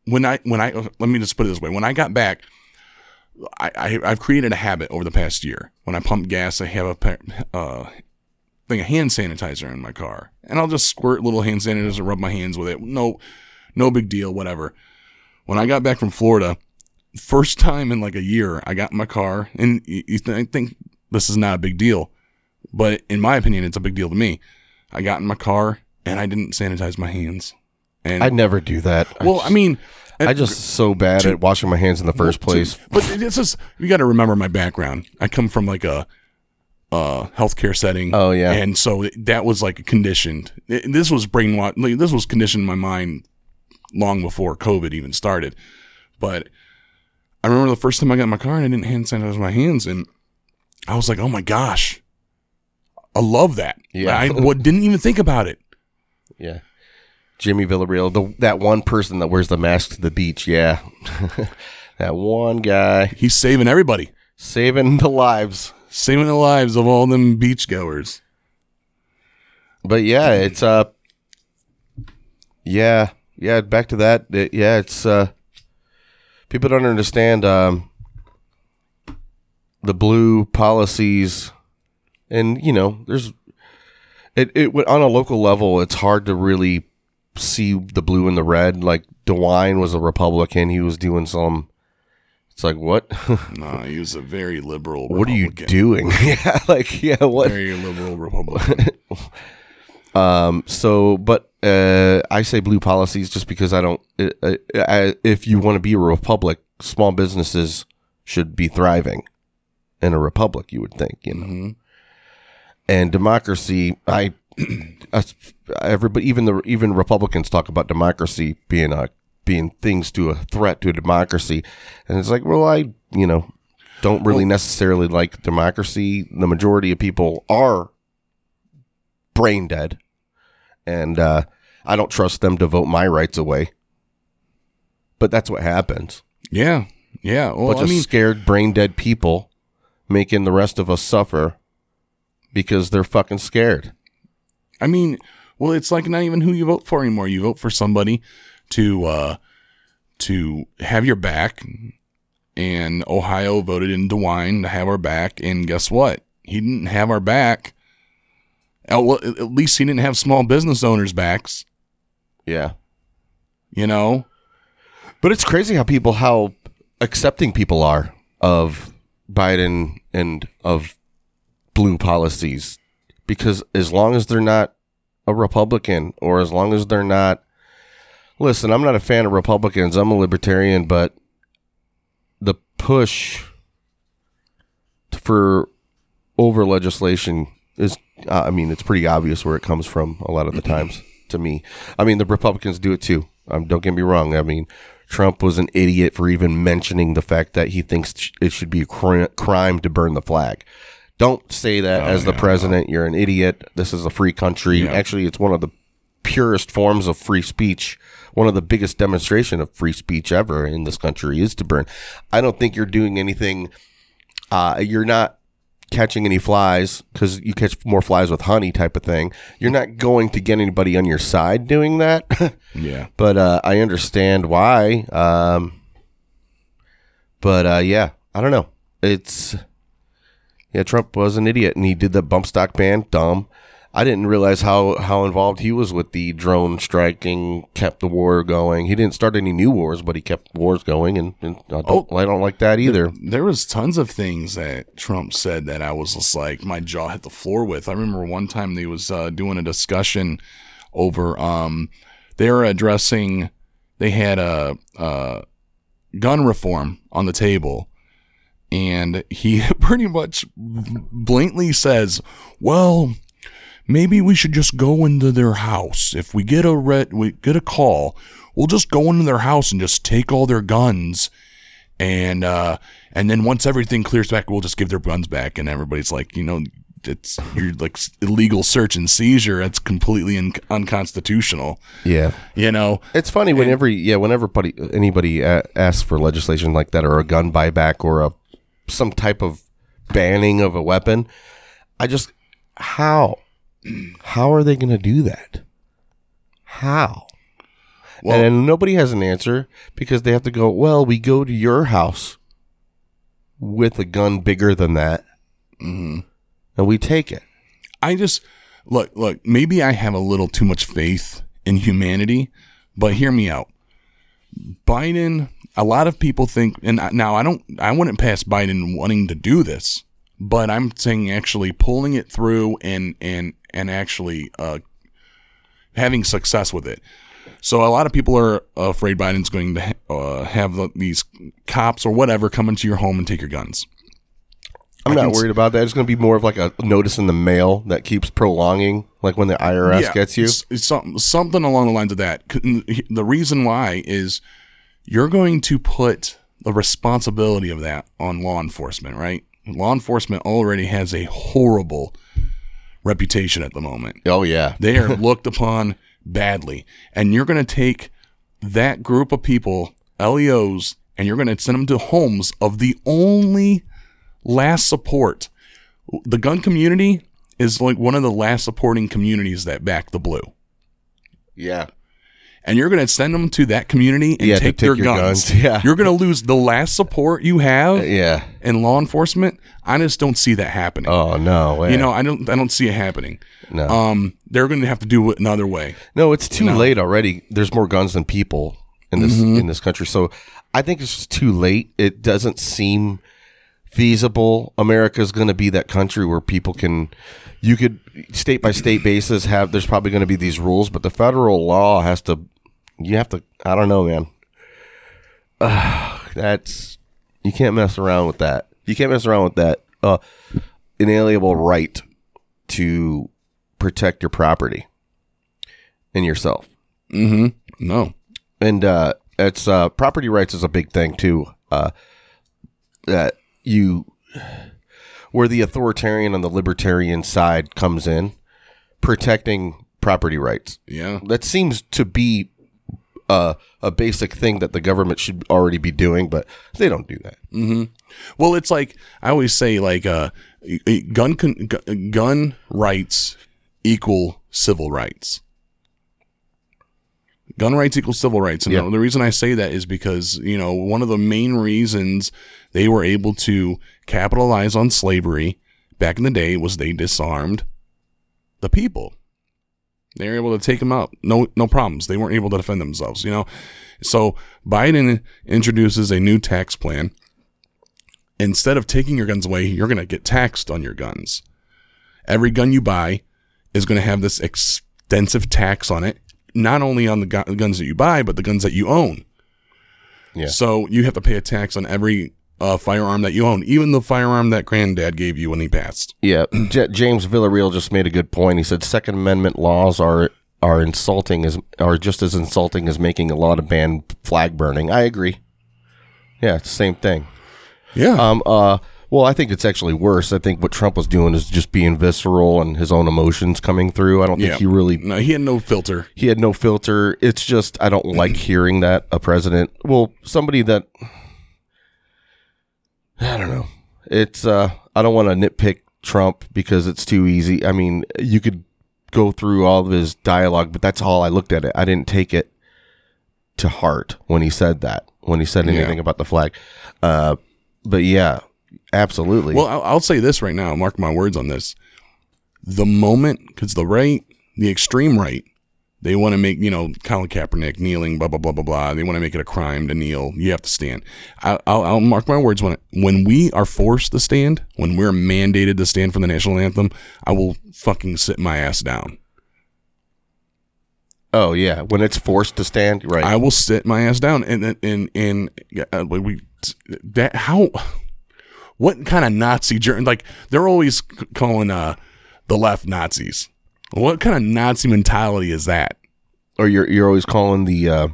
when i when i let me just put it this way when i got back I, I I've created a habit over the past year. When I pump gas, I have a uh, thing of hand sanitizer in my car, and I'll just squirt little hand sanitizer, and rub my hands with it. No, no big deal, whatever. When I got back from Florida, first time in like a year, I got in my car, and you, th- I think this is not a big deal, but in my opinion, it's a big deal to me. I got in my car and I didn't sanitize my hands, and I never do that. well, I mean, I just so bad at washing my hands in the first place. but it's just you got to remember my background. I come from like a uh healthcare setting. Oh, yeah. and so that was like conditioned. This was brainwashed. Like, this was conditioned in my mind long before COVID even started. But I remember the first time I got in my car and I didn't hand sanitize my hands, and I was like, "Oh my gosh, I love that." Yeah. I <laughs> what, didn't even think about it. Yeah. Jimmy Villarreal, the that one person that wears the mask to the beach, yeah. <laughs> that one guy He's saving everybody, saving the lives. saving the lives of all them beachgoers. But yeah, it's uh yeah, yeah, back to that. It- yeah, it's uh people don't understand um the blue policies and you know, there's it it went on a local level, it's hard to really see the blue and the red. Like DeWine was a Republican, he was doing some it's like what? <laughs> No, he was a very liberal. what are you doing? <laughs> yeah, like yeah, what Very liberal Republican. <laughs> Um. So, but uh, I say blue policies just because I don't. Uh, uh, I, if you want to be a republic, small businesses should be thriving in a republic. You would think, you know. And democracy, I, <clears throat> everybody, even the even Republicans talk about democracy being a being things to a threat to a democracy, and it's like, well, I, you know, don't really necessarily like democracy. The majority of people are brain dead, and uh, I don't trust them to vote my rights away. But that's what happens. yeah, yeah. Well, Bunch I of mean, scared, brain dead people making the rest of us suffer because they're fucking scared. I mean, well, it's like not even who you vote for anymore. You vote for somebody to uh to have your back, and Ohio voted in DeWine to have our back. And guess what? He didn't have our back. At least he didn't have small business owners' backs. Yeah. You know, But it's crazy how people how accepting people are of Biden and of blue policies because as long as they're not a Republican or as long as they're not Listen, I'm not a fan of Republicans. I'm a libertarian, but the push for over legislation is uh, I mean, it's pretty obvious where it comes from a lot of the times to me. I mean, the Republicans do it too. Um, don't get me wrong. I mean, Trump was an idiot for even mentioning the fact that he thinks it should be a cri- crime to burn the flag. Don't say that as the president. You're an idiot. This is a free country. Actually, it's one of the purest forms of free speech. One of the biggest demonstration of free speech ever in this country is to burn. I don't think you're doing anything. Uh, you're not catching any flies because you catch more flies with honey type of thing. You're not going to get anybody on your side doing that. <laughs> yeah. but uh, I understand why. Um, but uh, yeah, I don't know. It's yeah, Trump was an idiot, and he did the bump stock ban. Dumb. I didn't realize how how involved he was with the drone striking. Kept the war going. He didn't start any new wars, but he kept wars going, and, and I don't I don't like that either. There was tons of things that Trump said that I was just like my jaw hit the floor with. I remember one time they was uh, doing a discussion over um they were addressing they had a, a gun reform on the table and he <laughs> pretty much blatantly says, "Well, maybe we should just go into their house. If we get a red, we get a call, we'll just go into their house and just take all their guns, and uh, and then once everything clears back, we'll just give their guns back." And everybody's like, you know. It's you're like illegal search and seizure. That's completely un- unconstitutional. Yeah. You know, It's funny whenever yeah, whenever buddy, anybody a- asks for legislation like that or a gun buyback or a some type of banning of a weapon, I just how how are they going to do that? How? Well- and nobody has an answer because they have to go. Well, we go to your house with a gun bigger than that, mm-hmm. and we take it. I just look, look, maybe I have a little too much faith in humanity, but hear me out. Biden, a lot of people think, and now I don't, I wouldn't pass Biden wanting to do this, but I'm saying actually pulling it through and, and, and actually, uh, having success with it. So a lot of people are afraid Biden's going to ha- uh, have the, these cops or whatever come into your home and take your guns. I'm not worried about that. It's going to be more of like a notice in the mail that keeps prolonging, like when the IRS gets you. It's, it's some, something along the lines of that. The reason why is you're going to put the responsibility of that on law enforcement, right? Law enforcement already has a horrible reputation at the moment. Oh yeah, <laughs> They are looked upon badly. And you're going to take that group of people, LEOs, and you're going to send them to homes of the only last support. The gun community is like one of the last supporting communities that back the blue. yeah. And you're going to send them to that community and Yeah, take, take their guns. guns, <laughs> yeah. You're going to lose the last support you have Yeah. in law enforcement. I just don't see that happening. Oh no. way. you know, I don't I don't see it happening. No. Um they're going to have to do it another way. no, it's too late already. There's more guns than people in this Mm-hmm. in this country. So I think it's just too late. It doesn't seem feasible. America's going to be that country where people can you could state by state basis have there's probably going to be these rules, but the federal law has to you have to I don't know, man. Ugh, <sighs> that's you can't mess around with that. You can't mess around with that uh inalienable right to protect your property and yourself. Mm-hmm. No. And uh, it's uh, property rights is a big thing too. Uh, that you, where the authoritarian and the libertarian side comes in, protecting property rights. Yeah. That seems to be uh, a basic thing that the government should already be doing, but they don't do that. Mm-hmm. Well, it's like I always say, like uh, gun con- gun rights equal civil rights. Gun rights equals civil rights. And Yeah. the reason I say that is because, you know, one of the main reasons they were able to capitalize on slavery back in the day was they disarmed the people. They were able to take them out. No, no problems. They weren't able to defend themselves, you know? So Biden introduces a new tax plan. Instead of taking your guns away, you're going to get taxed on your guns. Every gun you buy is going to have this extensive tax on it, not only on the gu- guns that you buy, but the guns that you own. Yeah. So you have to pay a tax on every uh, firearm that you own, even the firearm that granddad gave you when he passed. Yeah, <clears throat> J- James Villarreal just made a good point. He said Second Amendment laws are are insulting as are just as insulting as making a law to ban flag burning. I agree. Yeah, it's the same thing. Yeah. Um. Uh. Well, I think it's actually worse. I think what Trump was doing is just being visceral and his own emotions coming through. I don't think yeah. he really No, he had no filter. he had no filter. It's just I don't like <clears throat> hearing that a president. Well, somebody that I don't know. It's uh I don't want to nitpick Trump because it's too easy. I mean, you could go through all of his dialogue, but that's all I looked at it. I didn't take it to heart when he said that. When he said anything Yeah. about the flag. Uh but yeah, absolutely. Well, I'll, I'll say this right now. Mark my words on this. The moment, because the right, the extreme right, they want to make you know Colin Kaepernick kneeling, blah blah blah blah blah. They want to make it a crime to kneel. You have to stand. I, I'll, I'll mark my words when it, when we are forced to stand, when we're mandated to stand for the national anthem, I will fucking sit my ass down. oh yeah, when it's forced to stand, right. I will sit my ass down and and and, and uh, we that how what kind of Nazi journey like they're always calling uh the left Nazis. What kind of Nazi mentality is that? or you're you're always calling the uh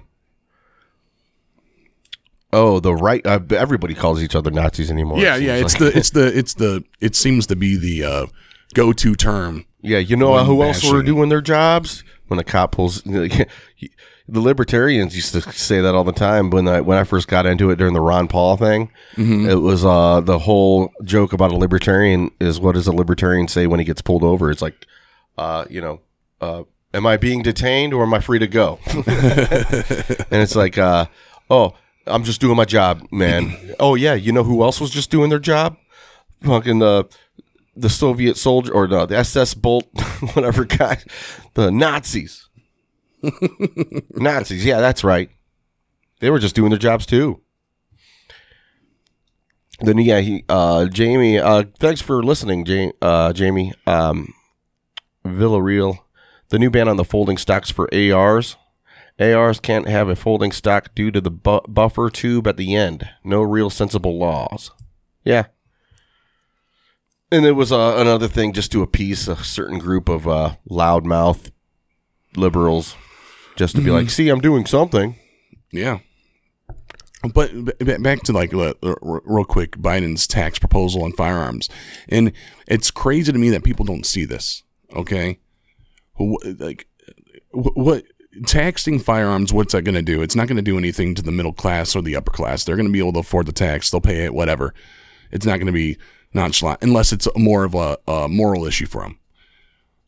oh the right uh, everybody calls each other nazis anymore yeah, seems yeah, it's like. the it's <laughs> the it's the it seems to be the uh go to term. yeah you know who else were doing their jobs when a cop pulls <laughs> the libertarians used to say that all the time when I when I first got into it during the Ron Paul thing. Mm-hmm. it was uh the whole joke about a libertarian is what does a libertarian say when he gets pulled over? It's like uh you know uh am I being detained or am I free to go? <laughs> And it's like uh oh I'm just doing my job man. <laughs> Oh yeah you know who else was just doing their job? Fucking the the Soviet soldier or no the SS Bolt <laughs> whatever guy the Nazis Nazis yeah that's right they were just doing their jobs too then yeah he uh Jamie uh thanks for listening Ja- uh Jamie um Villarreal the new ban on the folding stocks for ARs ARs can't have a folding stock due to the bu- buffer tube at the end. No real sensible laws. Yeah. And it was uh, another thing just to appease a certain group of uh, loudmouth liberals, just to be like, see, I'm doing something. Yeah. But b- back to like uh, real quick, Biden's tax proposal on firearms, and it's crazy to me that people don't see this. Okay, Wh- like wh- what taxing firearms? What's that going to do? It's not going to do anything to the middle class or the upper class. They're going to be able to afford the tax. They'll pay it, whatever. It's not going to be nonchalant unless it's more of a, a moral issue for them.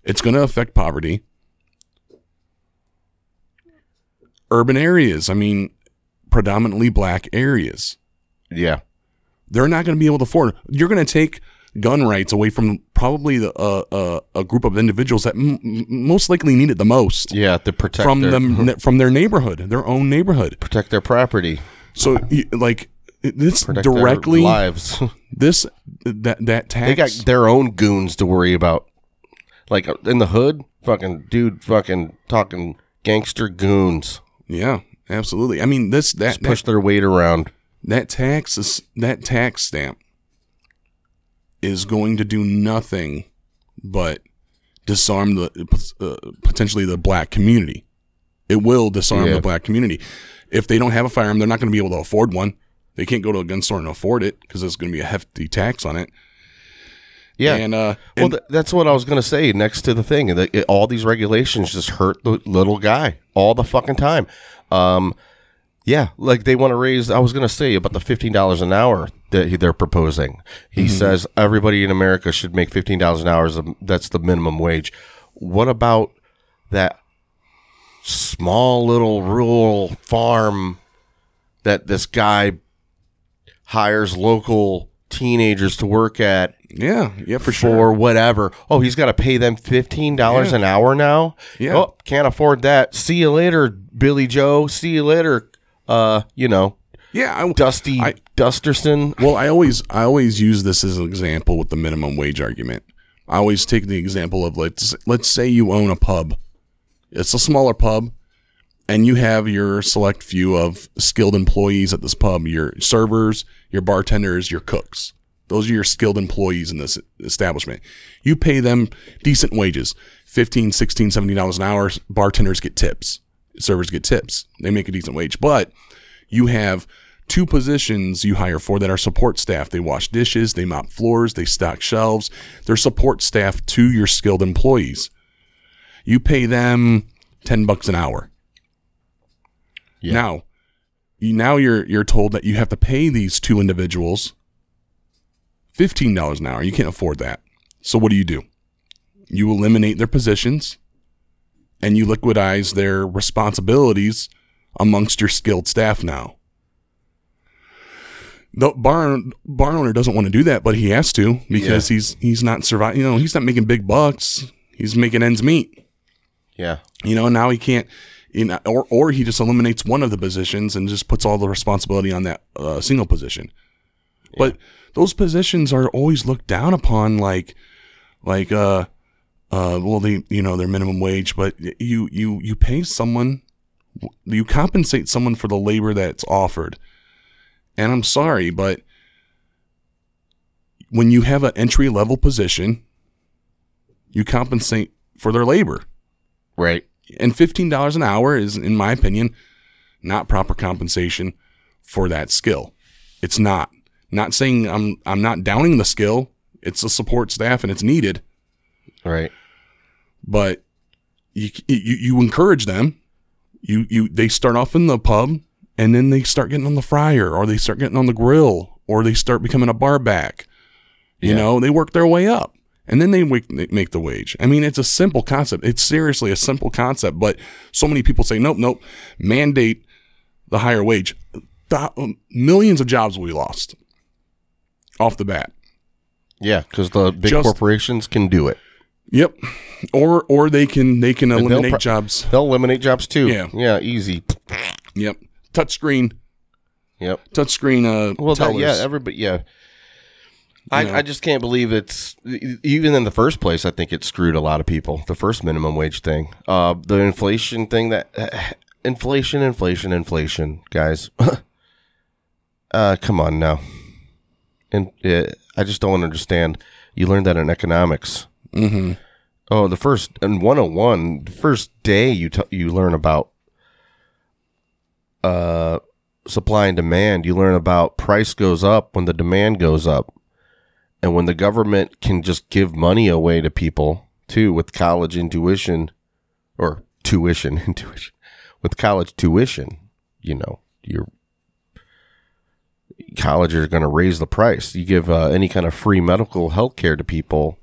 It's going to affect poverty. Urban areas. I mean, predominantly black areas. Yeah. They're not going to be able to afford. You're going to take gun rights away from probably the, uh, uh, a group of individuals that m- most likely need it the most Yeah, to protect from their, them from their neighborhood, their own neighborhood. protect their property, So, like this protect their directly, lives. <laughs> this that that tax. they got their own goons to worry about. Like uh, in the hood, fucking dude, fucking talking gangster goons. Yeah, absolutely. I mean, this that Just push that, their weight around. that tax is, that tax stamp is going to do nothing but disarm the uh, potentially the black community. It will disarm Yeah. the black community. If they don't have a firearm, they're not going to be able to afford one. They can't go to a gun store and afford it because there's going to be a hefty tax on it. Yeah. and uh, well, and- th- that's what I was gonna say. Next to the thing, that it, all these regulations just hurt the little guy all the fucking time. Um, yeah, like they want to raise. I was gonna say about the fifteen dollars an hour that he- they're proposing. He Mm-hmm. says everybody in America should make fifteen dollars an hour. That's the minimum wage. What about that small little rural farm that this guy hires local teenagers to work at Yeah, yeah, for for sure. whatever. Oh, he's got to pay them fifteen dollars Yeah. an hour now. Yeah. Oh, can't afford that. See you later, Billy Joe. See you later. Uh, you know, Yeah, I, Dusty I- Dusterson. Well, I always I always use this as an example with the minimum wage argument. I always take the example of let's let's say you own a pub. It's a smaller pub and you have your select few of skilled employees at this pub, your servers, your bartenders, your cooks. Those are your skilled employees in this establishment. You pay them decent wages, 15, 16, 17 dollars an hour. Bartenders get tips. Servers get tips. They make a decent wage, but you have two positions you hire for that are support staff. They wash dishes, they mop floors, they stock shelves. They're support staff to your skilled employees. You pay them 10 bucks an hour. Now, you, now you're you're told that you have to pay these two individuals $15 an hour. You can't afford that. So what do you do? You eliminate their positions and you liquidize their responsibilities amongst your skilled staff now. The barn barn owner doesn't want to do that, but he has to because he's he's not surviving. You know, he's not making big bucks. He's making ends meet. Yeah. You know, now he can't. Know, or or he just eliminates one of the positions and just puts all the responsibility on that uh, single position. But those positions are always looked down upon, like like uh uh well they you know their minimum wage, but you you you pay someone, you compensate someone for the labor that's offered. And I'm sorry, but when you have an entry level position, you compensate for their labor Right. And fifteen dollars an hour is, in my opinion, not proper compensation for that skill. It's not. Not saying I'm I'm not downing the skill. It's a support staff and it's needed, Right. but you you, you encourage them. You you they start off in the pub and then they start getting on the fryer or they start getting on the grill or they start becoming a bar back. You Yeah. know, they work their way up and then they make, the wage. I mean, it's a simple concept. It's seriously a simple concept, but so many people say, nope, nope, mandate the higher wage. Th- um, millions of jobs will be lost off the bat. Yeah, because the big Just- corporations can do it. Yep. Or or they can they can they'll eliminate jobs. They'll eliminate jobs too. Yeah. Yeah. Easy. Yep. Touchscreen Yep. touchscreen uh Well, that, yeah. Everybody. Yeah. I. I just can't believe it's even in the first place. I think it screwed a lot of people. The first minimum wage thing, uh, the inflation thing. That <sighs> inflation, inflation, inflation, guys. <laughs> uh, come on now. And uh, I just don't understand. You learned that in economics. mm-hmm. Oh, the first in 101, the first day you t- you learn about uh supply and demand, you learn about price goes up when the demand goes up. And when the government can just give money away to people too with college intuition or tuition <laughs> intuition with college tuition, you know, your college are going to raise the price. You give uh, any kind of free medical health care to people,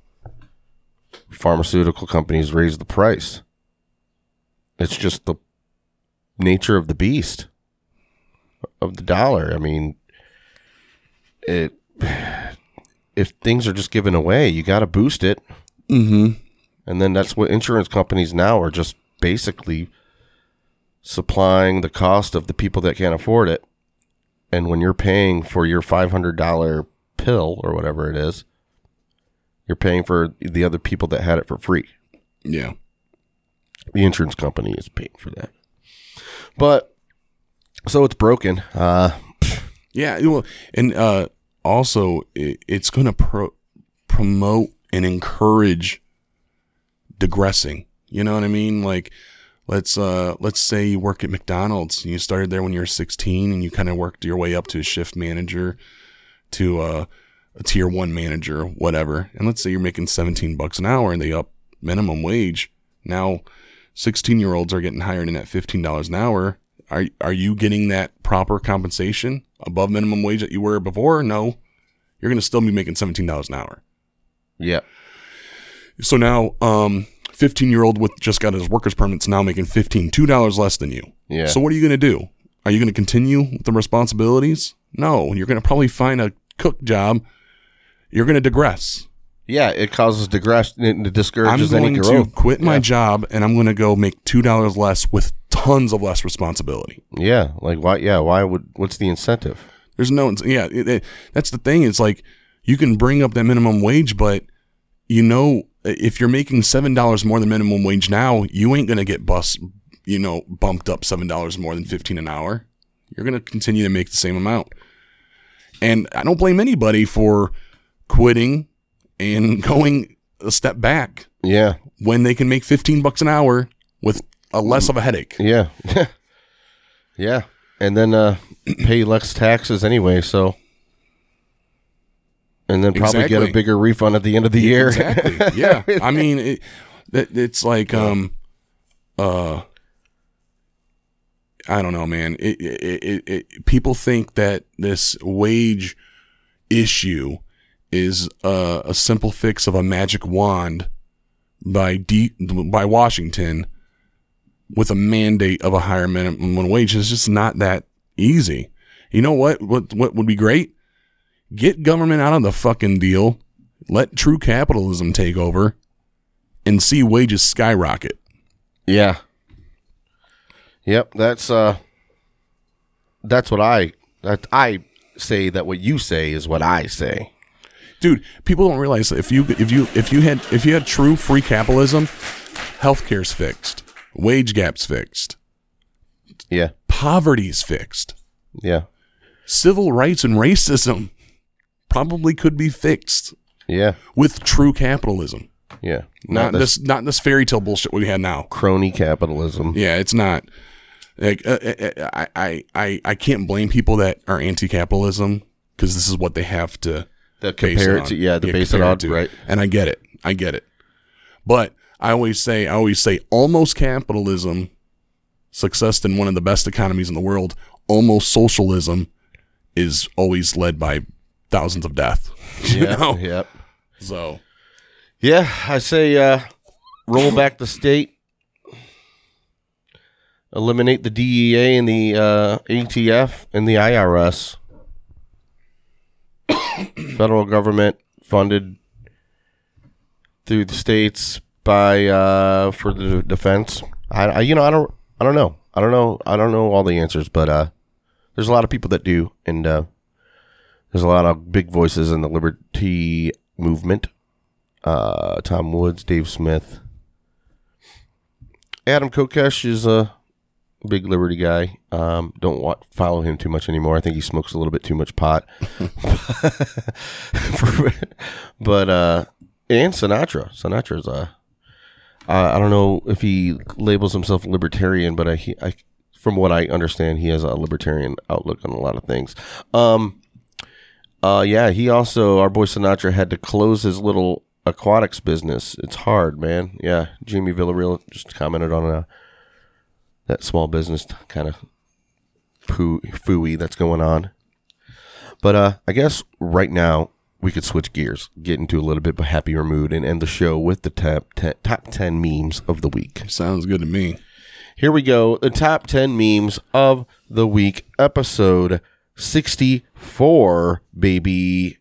pharmaceutical companies raise the price. It's just the nature of the beast of the dollar. I mean, it if things are just given away, you got to boost it, Mm-hmm. and then that's what insurance companies now are just basically supplying the cost of the people that can't afford it. And when you're paying for your five hundred dollar pill or whatever it is, you're paying for the other people that had it for free. Yeah. The insurance company is paying for that. But so it's broken. Uh Yeah, well, and uh, also it, it's going to pro- promote and encourage digressing. You know what I mean? Like, let's uh, let's say you work at McDonald's. and You started there when you were 16, and you kind of worked your way up to a shift manager, to a tier one manager, whatever. And let's say you're making 17 bucks an hour, and they up minimum wage. Now, 16 year olds are getting hired in at $15 an hour. Are are you getting that proper compensation above minimum wage that you were before? No, you're going to still be making seventeen dollars an hour. yeah. So now, um, 15 year old with just got his workers permits now making 15 two dollars less than you. Yeah. So what are you going to do? Are you going to continue with the responsibilities? No, you're going to probably find a cook job. You're going to digress. Yeah, it causes digress. And it I'm discourages any going to quit my job and I'm going to go make two dollars less with tons of less responsibility. Yeah, like why? Yeah, why would? What's the incentive? There's no, yeah, it, it- that's the thing. It's like you can bring up that minimum wage, but you know, if you're making seven dollars more than minimum wage now, you ain't gonna get bus, you know, bumped up seven dollars more than fifteen an hour. You're gonna continue to make the same amount, and I don't blame anybody for quitting and <laughs> going a step back Yeah, when they can make fifteen bucks an hour with a less of a headache. yeah, <laughs> yeah, and then uh, pay less taxes anyway. So, and then probably get a bigger refund at the end of the year. Exactly. <laughs> Yeah. I mean, it, it, it's like, um, uh, I don't know, man. It, it, it, people think that this wage issue is uh, a simple fix of a magic wand by D, by Washington with a mandate of a higher minimum wage. It's just not that easy. You know what? What what would be great? Get government out of the fucking deal. Let true capitalism take over and see wages skyrocket. Yeah. Yep, that's uh that's what I that I say that what you say is what I say. Dude, people don't realize that if you if you if you had if you had true free capitalism, healthcare's fixed, wage gaps fixed, Yeah. poverty's fixed, Yeah. civil rights and racism probably could be fixed Yeah. with true capitalism. Yeah. Not, this this not this fairy tale bullshit we had now. crony capitalism. Yeah, it's not. Like uh, uh, I, I, I, I can't blame people that are anti-capitalism because this is what they have to That compare it to yeah, the base it on to. right. And I get it. I get it. But I always say, I always say, almost capitalism, success in one of the best economies in the world. Almost socialism is always led by thousands of death. <laughs> You Yeah. know? Yep. So Yeah, I say uh roll back the state. Eliminate the DEA and the uh, ATF and the IRS. <coughs> Federal government funded through the states by uh, for the defense. I, I you know I don't I don't know I don't know I don't know all the answers, but uh, there's a lot of people that do, and uh, there's a lot of big voices in the liberty movement uh, Tom Woods, Dave Smith. Adam Kokesh is a big Liberty guy. Um, don't wa follow him too much anymore. I think he smokes a little bit too much pot. <laughs> <laughs> but uh, and Sinatra, Sinatra's uh, uh, I don't know if he labels himself libertarian, but I, I from what I understand, he has a libertarian outlook on a lot of things. Um, uh, yeah, he also, our boy Sinatra had to close his little aquatics business. It's hard, man. Yeah, Jimmy Villarreal just commented on uh that small business kind of poo fooey that's going on. But uh, I guess right now we could switch gears, get into a little bit of a happier mood, and end the show with the top ten, top ten memes of the week. sounds good to me. Here we go. The top 10 memes of the week, episode 64, baby.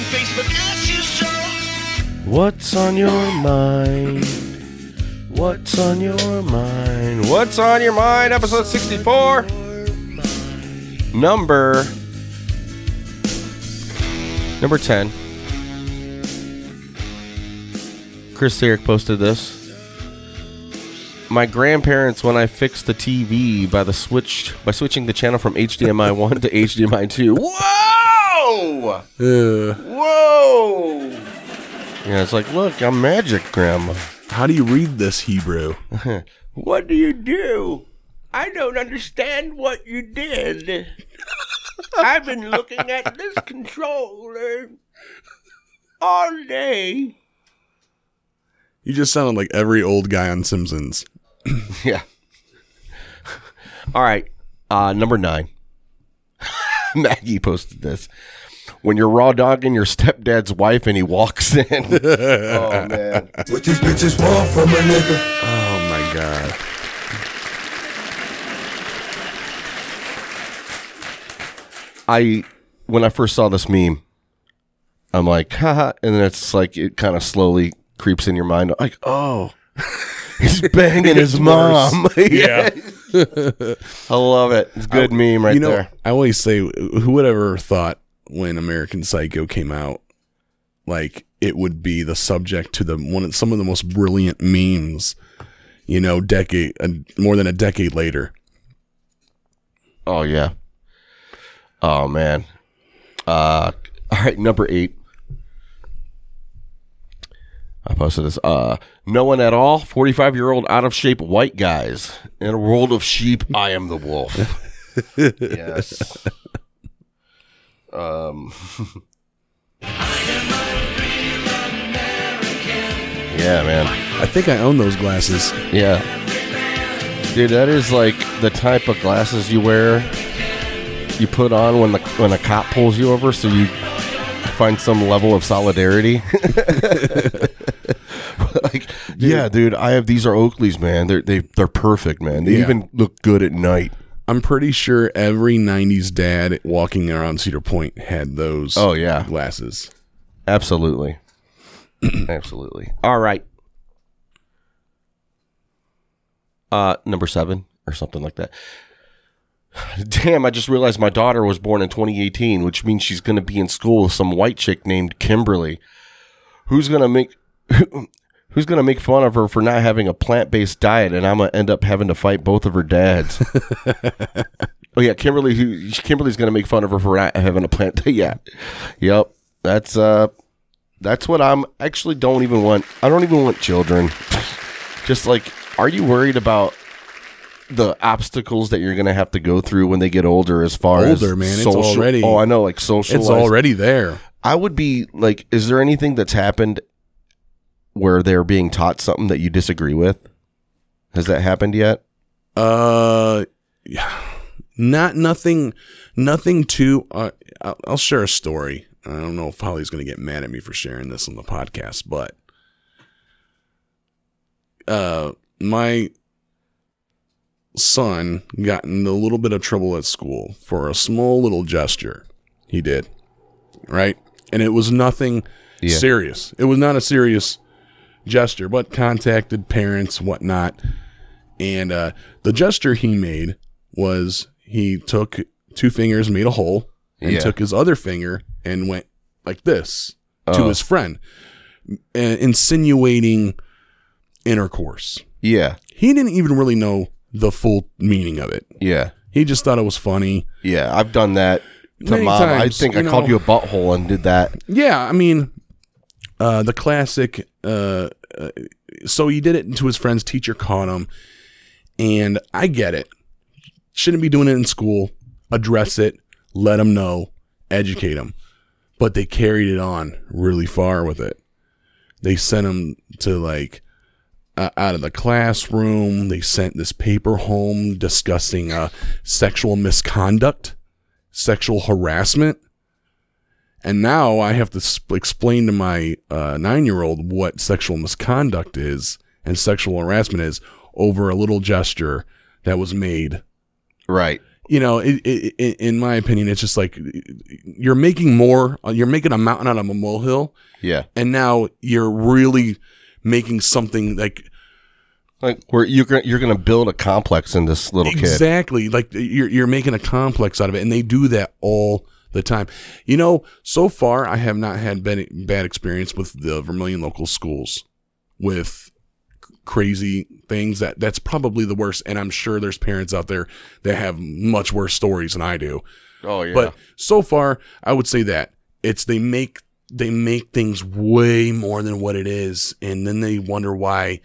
And Facebook you. What's on your mind? What's on your mind? What's on your mind? Episode 64. Number. Number 10. Chris Eric posted this. My grandparents, when I fixed the TV by the switch by switching the channel from HDMI one to HDMI two. Whoa! Uh, Whoa! Yeah, it's like, look, I'm magic, Grandma. how do you read this Hebrew? <laughs> What do you do? I don't understand what you did. I've been looking at this controller. all day. You just sounded like every old guy on Simpsons. <clears throat> Yeah. All right. Uh, number nine. <laughs> Maggie posted this. When you're raw dogging your stepdad's wife and he walks in. <laughs> oh man. What these bitches want from a nigga? Oh my god. I when I first saw this meme, I'm like, haha, and then it's like it kind of slowly creeps in your mind, like, oh, <laughs> he's <laughs> banging his mom. <laughs> Yeah. I love it. It's a good meme right you know, there. I always say, who would ever thought when American Psycho came out, like it would be the subject to the one of some of the most brilliant memes, you know, decade uh, more than a decade later. Oh yeah. Oh man. Uh all right, number eight. I posted this. Uh no one at all. Forty five year old out of shape white guys. In a world of sheep, I am the wolf. <laughs> yes. Um <laughs> Yeah, man. I think I own those glasses. Yeah. Dude, that is like the type of glasses you wear you put on when the when a cop pulls you over so you find some level of solidarity. <laughs> like, yeah, dude, I have these are Oakleys, man. They're they they're perfect, man. They Yeah. even look good at night. I'm pretty sure every '90s dad walking around Cedar Point had those. Oh, yeah. glasses. Absolutely. <clears throat> Absolutely. All right. Uh number 7 or something like that. <sighs> Damn, I just realized my daughter was born in 2018, which means she's going to be in school with some white chick named Kimberly. Who's going to make <clears throat> Who's going to make fun of her for not having a plant-based diet and I'm going to end up having to fight both of her dads. <laughs> oh yeah, Kimberly who Kimberly's going to make fun of her for not having a plant <laughs> yeah. Yep. That's uh that's what I'm actually don't even want. I don't even want children. Just like, are you worried about the obstacles that you're going to have to go through when they get older? As far as Older, man. It's already- Oh, I know. Like social. It's already there. I would be like, is there anything that's happened where they're being taught something that you disagree with? Has that happened yet? Uh, yeah. not nothing, nothing too. Uh, I'll, I'll share a story. I don't know if Holly's going to get mad at me for sharing this on the podcast, but uh, my son got in a little bit of trouble at school for a small little gesture he did, right? And it was nothing Yeah. serious. It was not a serious gesture, but contacted parents, whatnot. And uh, the gesture he made was he took two fingers, made a hole, and Yeah. took his other finger and went like this to Oh. his friend, uh, insinuating intercourse. Yeah. He didn't even really know the full meaning of it. Yeah. He just thought it was funny. Yeah. I've done that to Many mom. I think I you called you a butthole and did that. Yeah, I mean, uh, the classic. Uh, uh, so he did it to his friend's teacher caught him, and I get it. Shouldn't be doing it in school. Address it. Let him know. Educate him. But they carried it on really far with it. They sent him to like uh, out of the classroom. They sent this paper home discussing uh, sexual misconduct, sexual harassment. And now I have to sp- explain to my uh, nine year old what sexual misconduct is and sexual harassment is over a little gesture that was made. Right. You know, it, it, it, in my opinion, it's just like you're making more, you're making a mountain out of a molehill, Yeah. and now you're really making something like Like where you're gonna you're gonna build a complex in this little kid. Exactly. Like you're you're making a complex out of it, and they do that all the time. You know, so far I have not had bad bad experience with the Vermilion local schools with crazy things. That that's probably the worst, and I'm sure there's parents out there that have much worse stories than I do. Oh yeah. But so far, I would say that it's they make they make things way more than what it is, and then they wonder why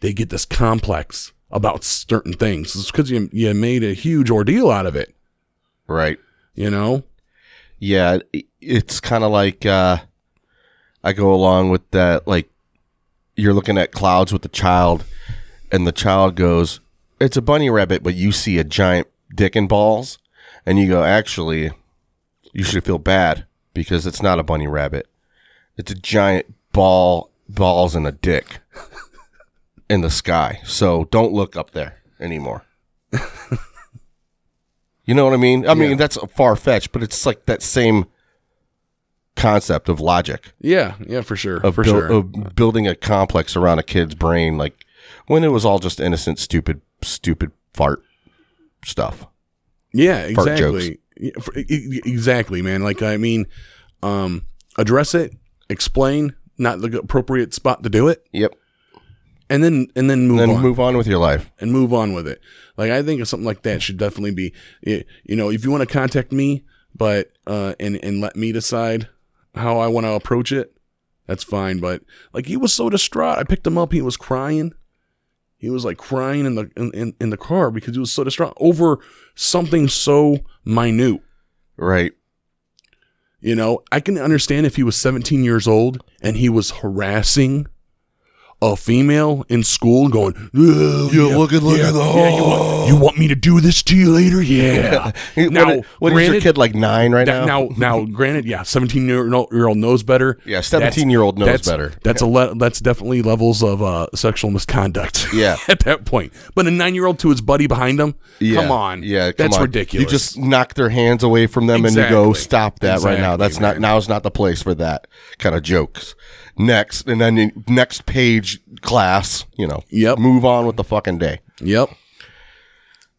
they get this complex about certain things. It's because you you made a huge ordeal out of it. right. You know, Yeah. It's kind of like uh, I go along with that. Like you're looking at clouds with the child, and the child goes, "It's a bunny rabbit," but you see a giant dick and balls, and you go, "Actually, you should feel bad because it's not a bunny rabbit. It's a giant ball, balls, and a dick in the sky. So don't look up there anymore." <laughs> You know what I mean? I mean, that's far fetched, but it's like that same concept of logic Yeah, yeah, for sure, of, for buil- sure. of building a complex around a kid's brain, like when it was all just innocent, stupid, stupid fart stuff. Yeah, exactly. Yeah, exactly, man. Like I mean, um, address it, explain, not the appropriate spot to do it, Yep. And then and then move And then on move on with your life. and move on with it. Like I think something like that should definitely be, you know, if you want to contact me, but uh, and and let me decide how I want to approach it, that's fine. But like he was so distraught, I picked him up. He was crying. He was like crying in the in, in, in the car because he was so distraught over something so minute. Right. You know, I can understand if he was 17 years old and he was harassing a female in school, going, "Oh, Yeah, look at- look at the- yeah, you, want, you want me to do this to you later? Yeah. <laughs> What- now, what is your granted- kid like nine right that- now? now, now, granted, yeah, 17 year old year old knows better. Yeah, 17-year-old knows That's- better. That's a le- that's definitely levels of uh, sexual misconduct. <laughs> Yeah. at that point. But a nine year old to his buddy behind him, Yeah. come on, Yeah, come that's on. ridiculous. You just knock their hands away from them and you go, stop that right now. Exactly, That's not man. now's not the place for that kind of jokes. Next, and then next page class, you know. Yep. Move on with the fucking day. yep.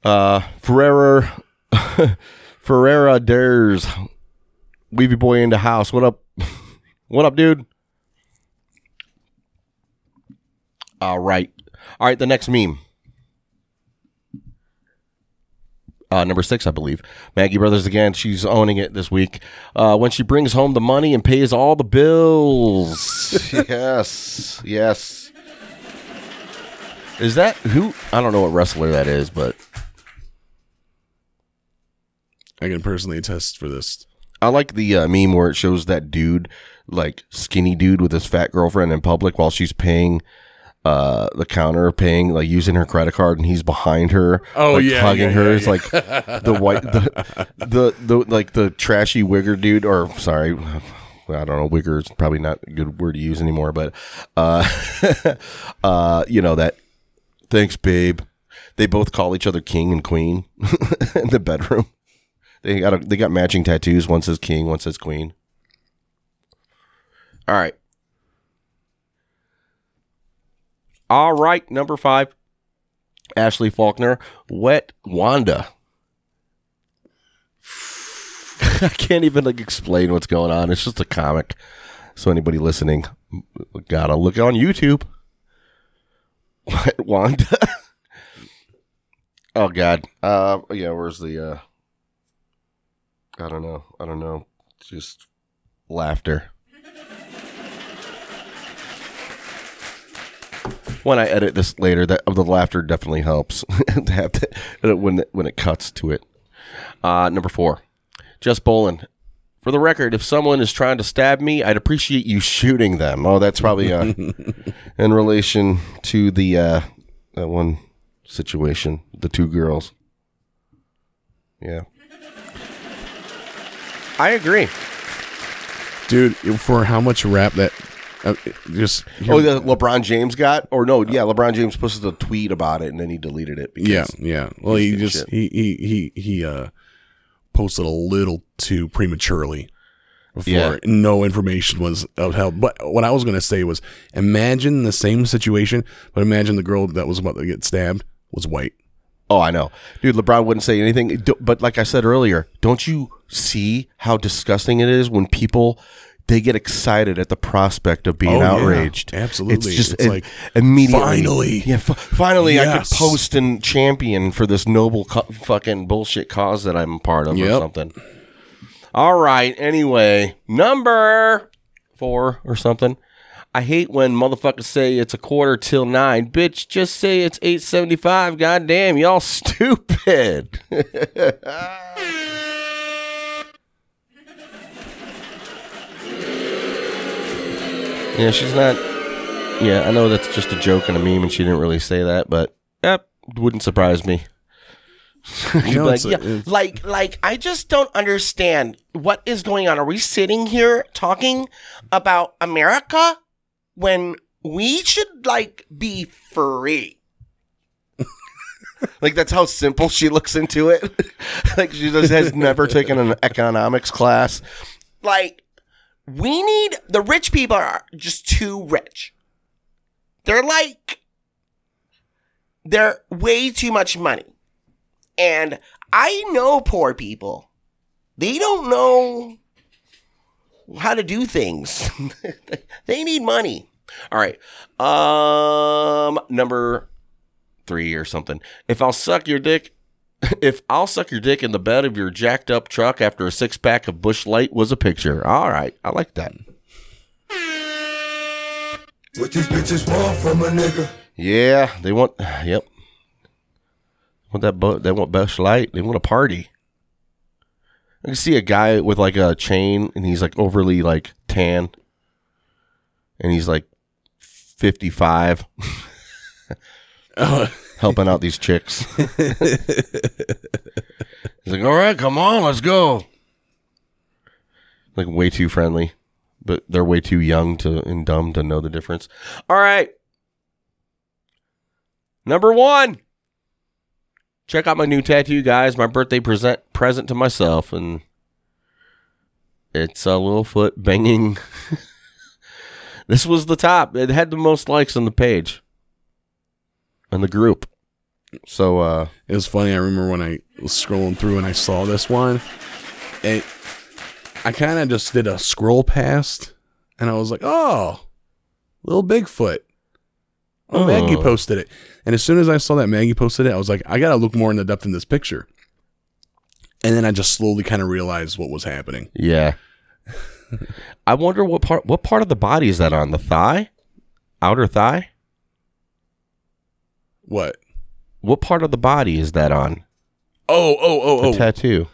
Uh, Ferrera, <laughs> Ferrera dares Weavy boy into house. What up? <laughs> what up, dude? All right, all right. The next meme. Uh, number six, I believe. Maggie Brothers again. She's owning it this week. Uh, when she brings home the money and pays all the bills. <laughs> yes, yes. Is that who? I don't know what wrestler that is, but I can personally attest for this. I like the uh, meme where it shows that dude, like skinny dude with his fat girlfriend in public while she's paying uh, the counter, paying like using her credit card, and he's behind her, Oh, like, yeah, hugging yeah, her. yeah, It's like the white, the, the the like the trashy wigger dude, or sorry. I don't know. Wigger is probably not a good word to use anymore, but uh, <laughs> uh, you know that. Thanks, babe. They both call each other king and queen <laughs> in the bedroom. They got a, they got matching tattoos. One says king, one says queen. All right. All right, number five. Ashley Faulkner, Wet Wanda. <laughs> I can't even like explain what's going on. It's just a comic. So anybody listening, gotta look on YouTube. <laughs> Wet Wanda. <laughs> oh God. Uh, yeah. Where's the? uh I don't know. I don't know. Just laughter. When I edit this later, that the laughter definitely helps <laughs> to have to, when it, when it cuts to it. Uh, number four, Jess Bolin. For the record, if someone is trying to stab me, I'd appreciate you shooting them. Oh, that's probably uh, <laughs> in relation to the uh, that one situation, the two girls. Yeah. I agree. dude. For how much rap that uh, just Oh, the LeBron James got, or no? Yeah, LeBron James posted a tweet about it and then he deleted it. Because yeah, yeah. Well, he just shit. he he he he uh posted a little too prematurely. Before Yeah. no information was upheld. But what I was going to say was, imagine the same situation, but imagine the girl that was about to get stabbed was white. Oh, I know, dude. LeBron wouldn't say anything, but like I said earlier, don't you see how disgusting it is when people they get excited at the prospect of being Oh, yeah. outraged? Absolutely. it's just It's it- like, immediately. finally. yeah, f- finally, I Yes. could post and champion for this noble co- fucking bullshit cause that I'm a part of, or something. All right. Anyway, number four or something. I hate when motherfuckers say it's a quarter till nine. Bitch, just say it's eight seventy five. Goddamn, y'all <laughs> stupid. <laughs> Yeah, she's not. Yeah, I know that's just a joke and a meme, and she didn't really say that, but yep, wouldn't surprise me. <laughs> You know, Like, a- yeah, Like, like, I just don't understand what is going on. Are we sitting here talking about America when we should like be free? <laughs> Like that's how simple she looks into it. <laughs> like she just has never taken an economics class. Like, we need the rich people are just too rich. They're like, they're way too much money. And I know poor people. They don't know how to do things. <laughs> they need money. All right. Um, number three or something. If I'll suck your dick, <laughs> if I'll suck your dick in the bed of your jacked up truck after a six pack of Busch Light was a picture. All right, I like that. What these bitches want from a nigga? Yeah, they want. Yep. Want that? Bu- they want Busch Light. They want a party. I can see a guy with like a chain, and he's like overly like tan, and he's like fifty five, <laughs> uh, helping out these chicks. <laughs> he's like, "All right, come on, let's go." Like way too friendly, but they're way too young to and dumb to know the difference. All right. Number one. Check out my new tattoo, guys. My birthday present present to myself, and it's a little foot banging. <laughs> this was the top. It had the most likes on the page, on the group. So uh It was funny. I remember when I was scrolling through and I saw this one. It, I kind of just did a scroll past, and I was like, "Oh, little Bigfoot." Oh, Maggie Oh. posted it, and as soon as I saw that Maggie posted it, I was like, "I gotta look more in the depth in this picture." And then I just slowly kind of realized what was happening. yeah. <laughs> I wonder what part what part of the body is that on? The thigh? Outer thigh? What? What part of the body is that on? Oh, oh, oh, oh. The tattoo.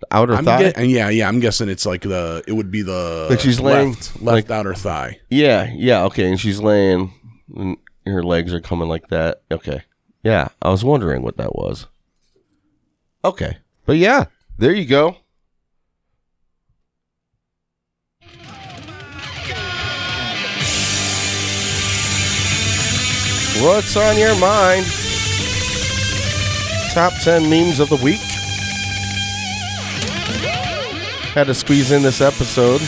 The outer I'm thigh? get- yeah, yeah. I'm guessing it's like the. It would be the Like she's laying, left, left like- outer thigh. Yeah, yeah, okay. And she's laying, and her legs are coming like that. Okay. Yeah, I was wondering what that was. Okay. But yeah, there you go. What's on your mind? Top 10 memes of the week. Had to squeeze in this episode.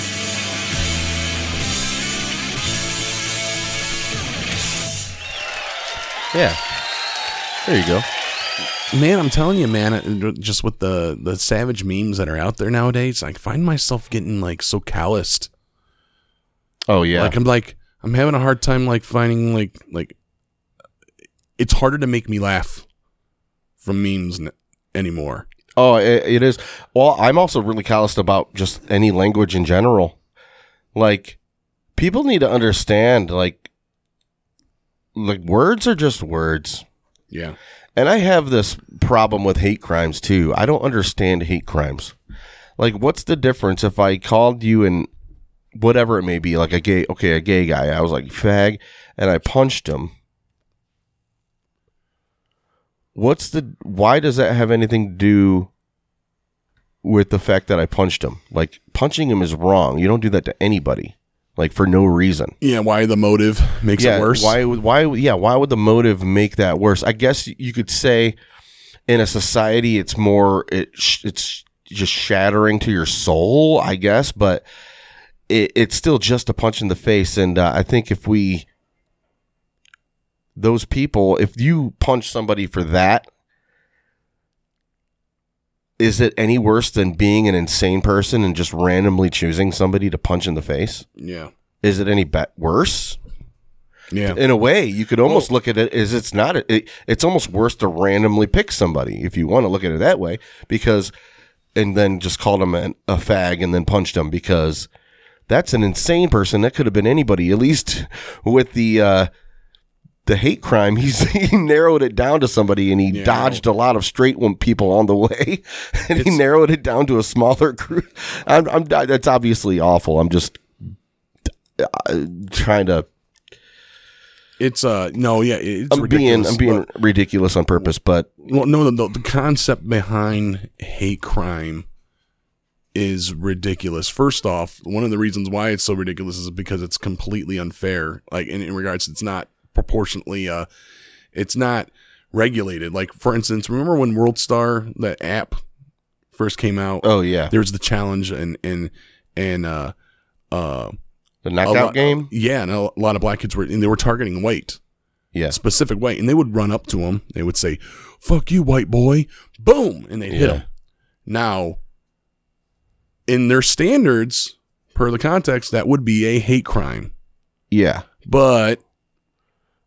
Yeah. There you go. Man, I'm telling you, man, just with the the savage memes that are out there nowadays, I find myself getting like so calloused. Oh yeah. Like I'm like I'm having a hard time like finding like like it's harder to make me laugh from memes n- anymore. Oh, it, it is. Well, I'm also really calloused about just any language in general. Like, people need to understand, like, like words are just words. Yeah. And I have this problem with hate crimes too. I don't understand hate crimes. Like, what's the difference if I called you and whatever it may be, like a gay, okay, a gay guy, I was like fag, and I punched him. What's the? Why does that have anything to do with the fact that I punched him? Like, punching him is wrong. You don't do that to anybody, like for no reason Yeah, why the motive makes yeah, it worse? Why? would- Why? Yeah. Why would the motive make that worse? I guess you could say, in a society, it's more it. sh- It's just shattering to your soul, I guess. But it, it's still just a punch in the face, and uh, I think if we, those people, if you punch somebody for that. Is it any worse than being an insane person and just randomly choosing somebody to punch in the face? Yeah. Is it any bet worse? Yeah. in a way you could almost look at it as it's not it, it's almost worse to randomly pick somebody if you want to look at it that way because and then just called him an, a fag and then punched him because that's an insane person that could have been anybody at least with the uh the hate crime he's <laughs> he narrowed it down to somebody and he Yeah. dodged a lot of straight people on the way <laughs> and he narrowed it down to a smaller group <laughs> I'm, I'm that's obviously awful i'm just uh, trying to. It's uh no yeah it's I'm being ridiculous, I'm being but- ridiculous on purpose, but well no the, the concept behind hate crime is ridiculous. First off, one of the reasons why it's so ridiculous is because it's completely unfair. Like in, in regards, it's not proportionately. Uh, it's not regulated. Like for instance, remember when World Star the app first came out? oh yeah, There was the challenge and and and uh uh the knockout lot- game. Yeah, and a lot of black kids were and they were targeting white Yeah, specific white, and they would run up to him. They would say, "Fuck you, white boy!" Boom, and they'd hit Yeah. him. Now, in their standards, per the context, that would be a hate crime, yeah. but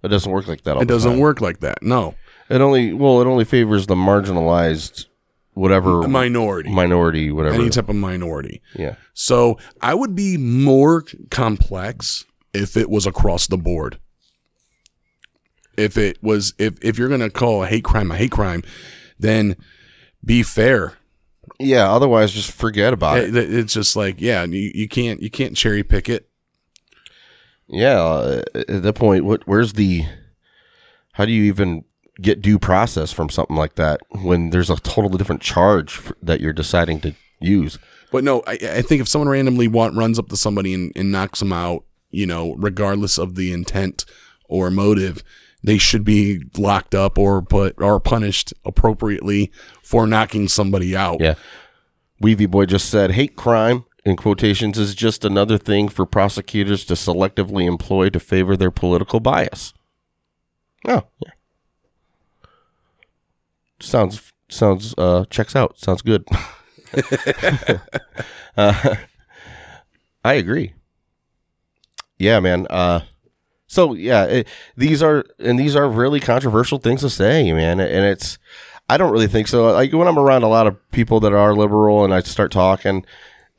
It doesn't work like that. All it doesn't time. work like that. No, It only well, it only favors the marginalized, whatever minority, minority, whatever. any type of minority. yeah, So I would be more complex if it was across the board. If it was, if if you're gonna call a hate crime a hate crime, then be fair. yeah. Otherwise, just forget about it. It- it's just like, yeah, you, you can't you can't cherry pick it. Yeah, uh, at that point, what? Where's the? How do you even get due process from something like that when there's a totally different charge f that you're deciding to use? But no, I, I think if someone randomly wa- runs up to somebody and, and knocks them out, you know, regardless of the intent or motive, they should be locked up or put or punished appropriately for knocking somebody out. Yeah. Weavy Boy just said hate crime in quotations is just another thing for prosecutors to selectively employ to favor their political bias. Oh, yeah. Sounds sounds uh checks out. Sounds good. <laughs> uh, I agree. Yeah, man. Uh so yeah, it, these are and these are really controversial things to say, man. And it's I don't really think so. Like when I'm around a lot of people that are liberal and I start talking,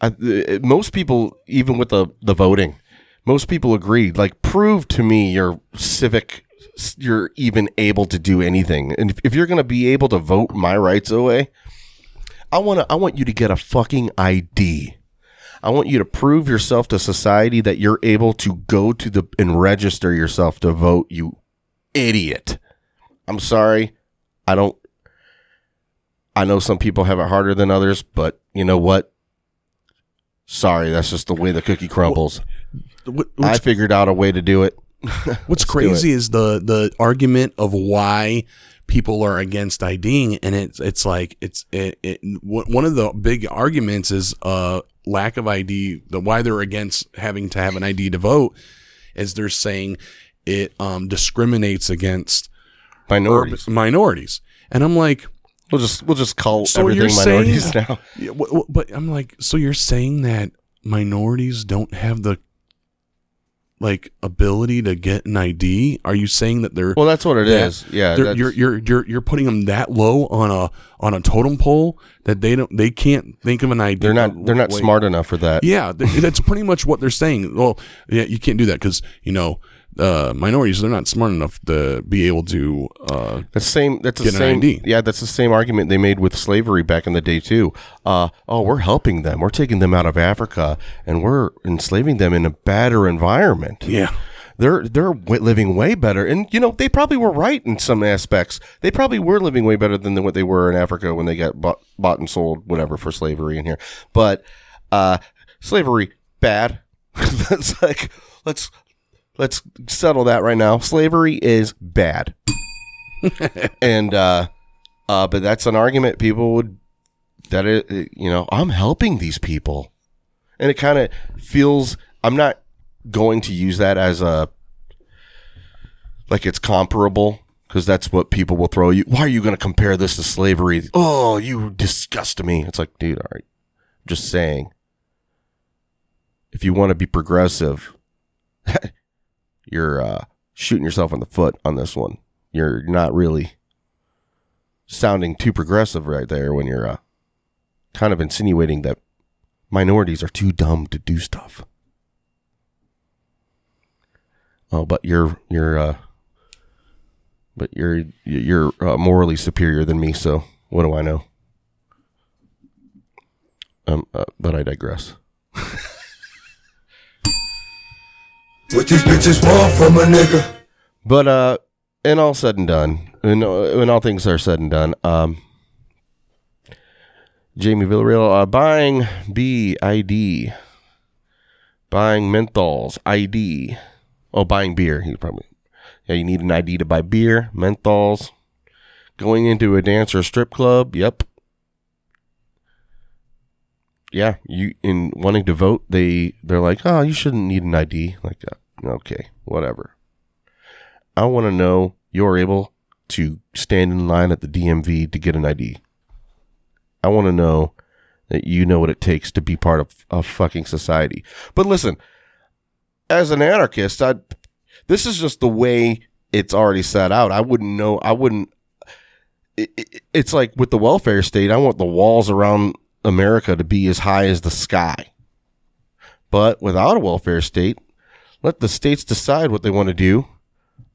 I, uh, most people, even with the the voting, most people agreed. Like, prove to me you're civic, you're even able to do anything. And if, if you're going to be able to vote my rights away, I want to. I want you to get a fucking ID. I want you to prove yourself to society that you're able to go to the and register yourself to vote. You idiot. I'm sorry. I don't. I know some people have it harder than others, but you know what? Sorry, that's just the way the cookie crumbles. What- I figured out a way to do it. <laughs> what's crazy is the the argument of why people are against IDing, and it's it's like it's it, it one of the big arguments is uh lack of ID. The why they're against having to have an ID to vote is they're saying it um discriminates against Minorities. urban- minorities, and I'm like. We'll just we'll just call So everything minorities saying- <laughs> now. <laughs> Yeah, but I'm like, so you're saying that minorities don't have the like ability to get an ID? Are you saying that they're Well, that's what it that- is. Yeah, you're you're you're you're putting them that low on a on a totem pole that they don't they can't think of an ID. They're not they're not smart enough for that. Yeah, that's pretty much what they're saying. Well, yeah, you can't do that because you know uh, minorities they're not smart enough to be able to. Uh, the same. That's the same. Yeah, that's the same argument they made with slavery back in the day too. Uh, oh, we're helping them. We're taking them out of Africa, and we're enslaving them in a better environment. yeah, they're they're w- living way better, and you know they probably were right in some aspects. They probably were living way better than what they were in Africa when they got bought, bought and sold, whatever, for slavery in here. But uh, slavery bad. <laughs> That's like let's let's settle that right now. Slavery is bad, <laughs> and uh, uh, but that's an argument people would that it, it- you know I'm helping these people, and it kind of feels I'm not going to use that as a like it's comparable because that's what people will throw you. Why are you going to compare this to slavery? Oh, you disgust me. It's like, dude, all right, just saying. If you want to be progressive, <laughs> you're uh, shooting yourself in the foot on this one. You're not really sounding too progressive right there when you're uh, kind of insinuating that minorities are too dumb to do stuff. Oh, but you're you're uh, but you're you're uh, morally superior than me. So what do I know? Um, uh, but I digress. <laughs> What these bitches want from a nigga. But uh, in all said and done, when, when all things are said and done, um, Jamie Villarreal uh, buying BID, buying menthols ID. Oh, buying beer. He probably yeah. You need an ID to buy beer, menthols. Going into a dance or a strip club. Yep. Yeah, you in wanting to vote, they they're like, oh, you shouldn't need an ID. Like, uh, okay, whatever. I want to know you're able to stand in line at the DMV to get an ID. I want to know that you know what it takes to be part of a fucking society. But listen, as an anarchist, I this is just the way it's already set out. I wouldn't know. I wouldn't. It, it, it's like with the welfare state. I want the walls around America to be as high as the sky. But without a welfare state, let the states decide what they want to do.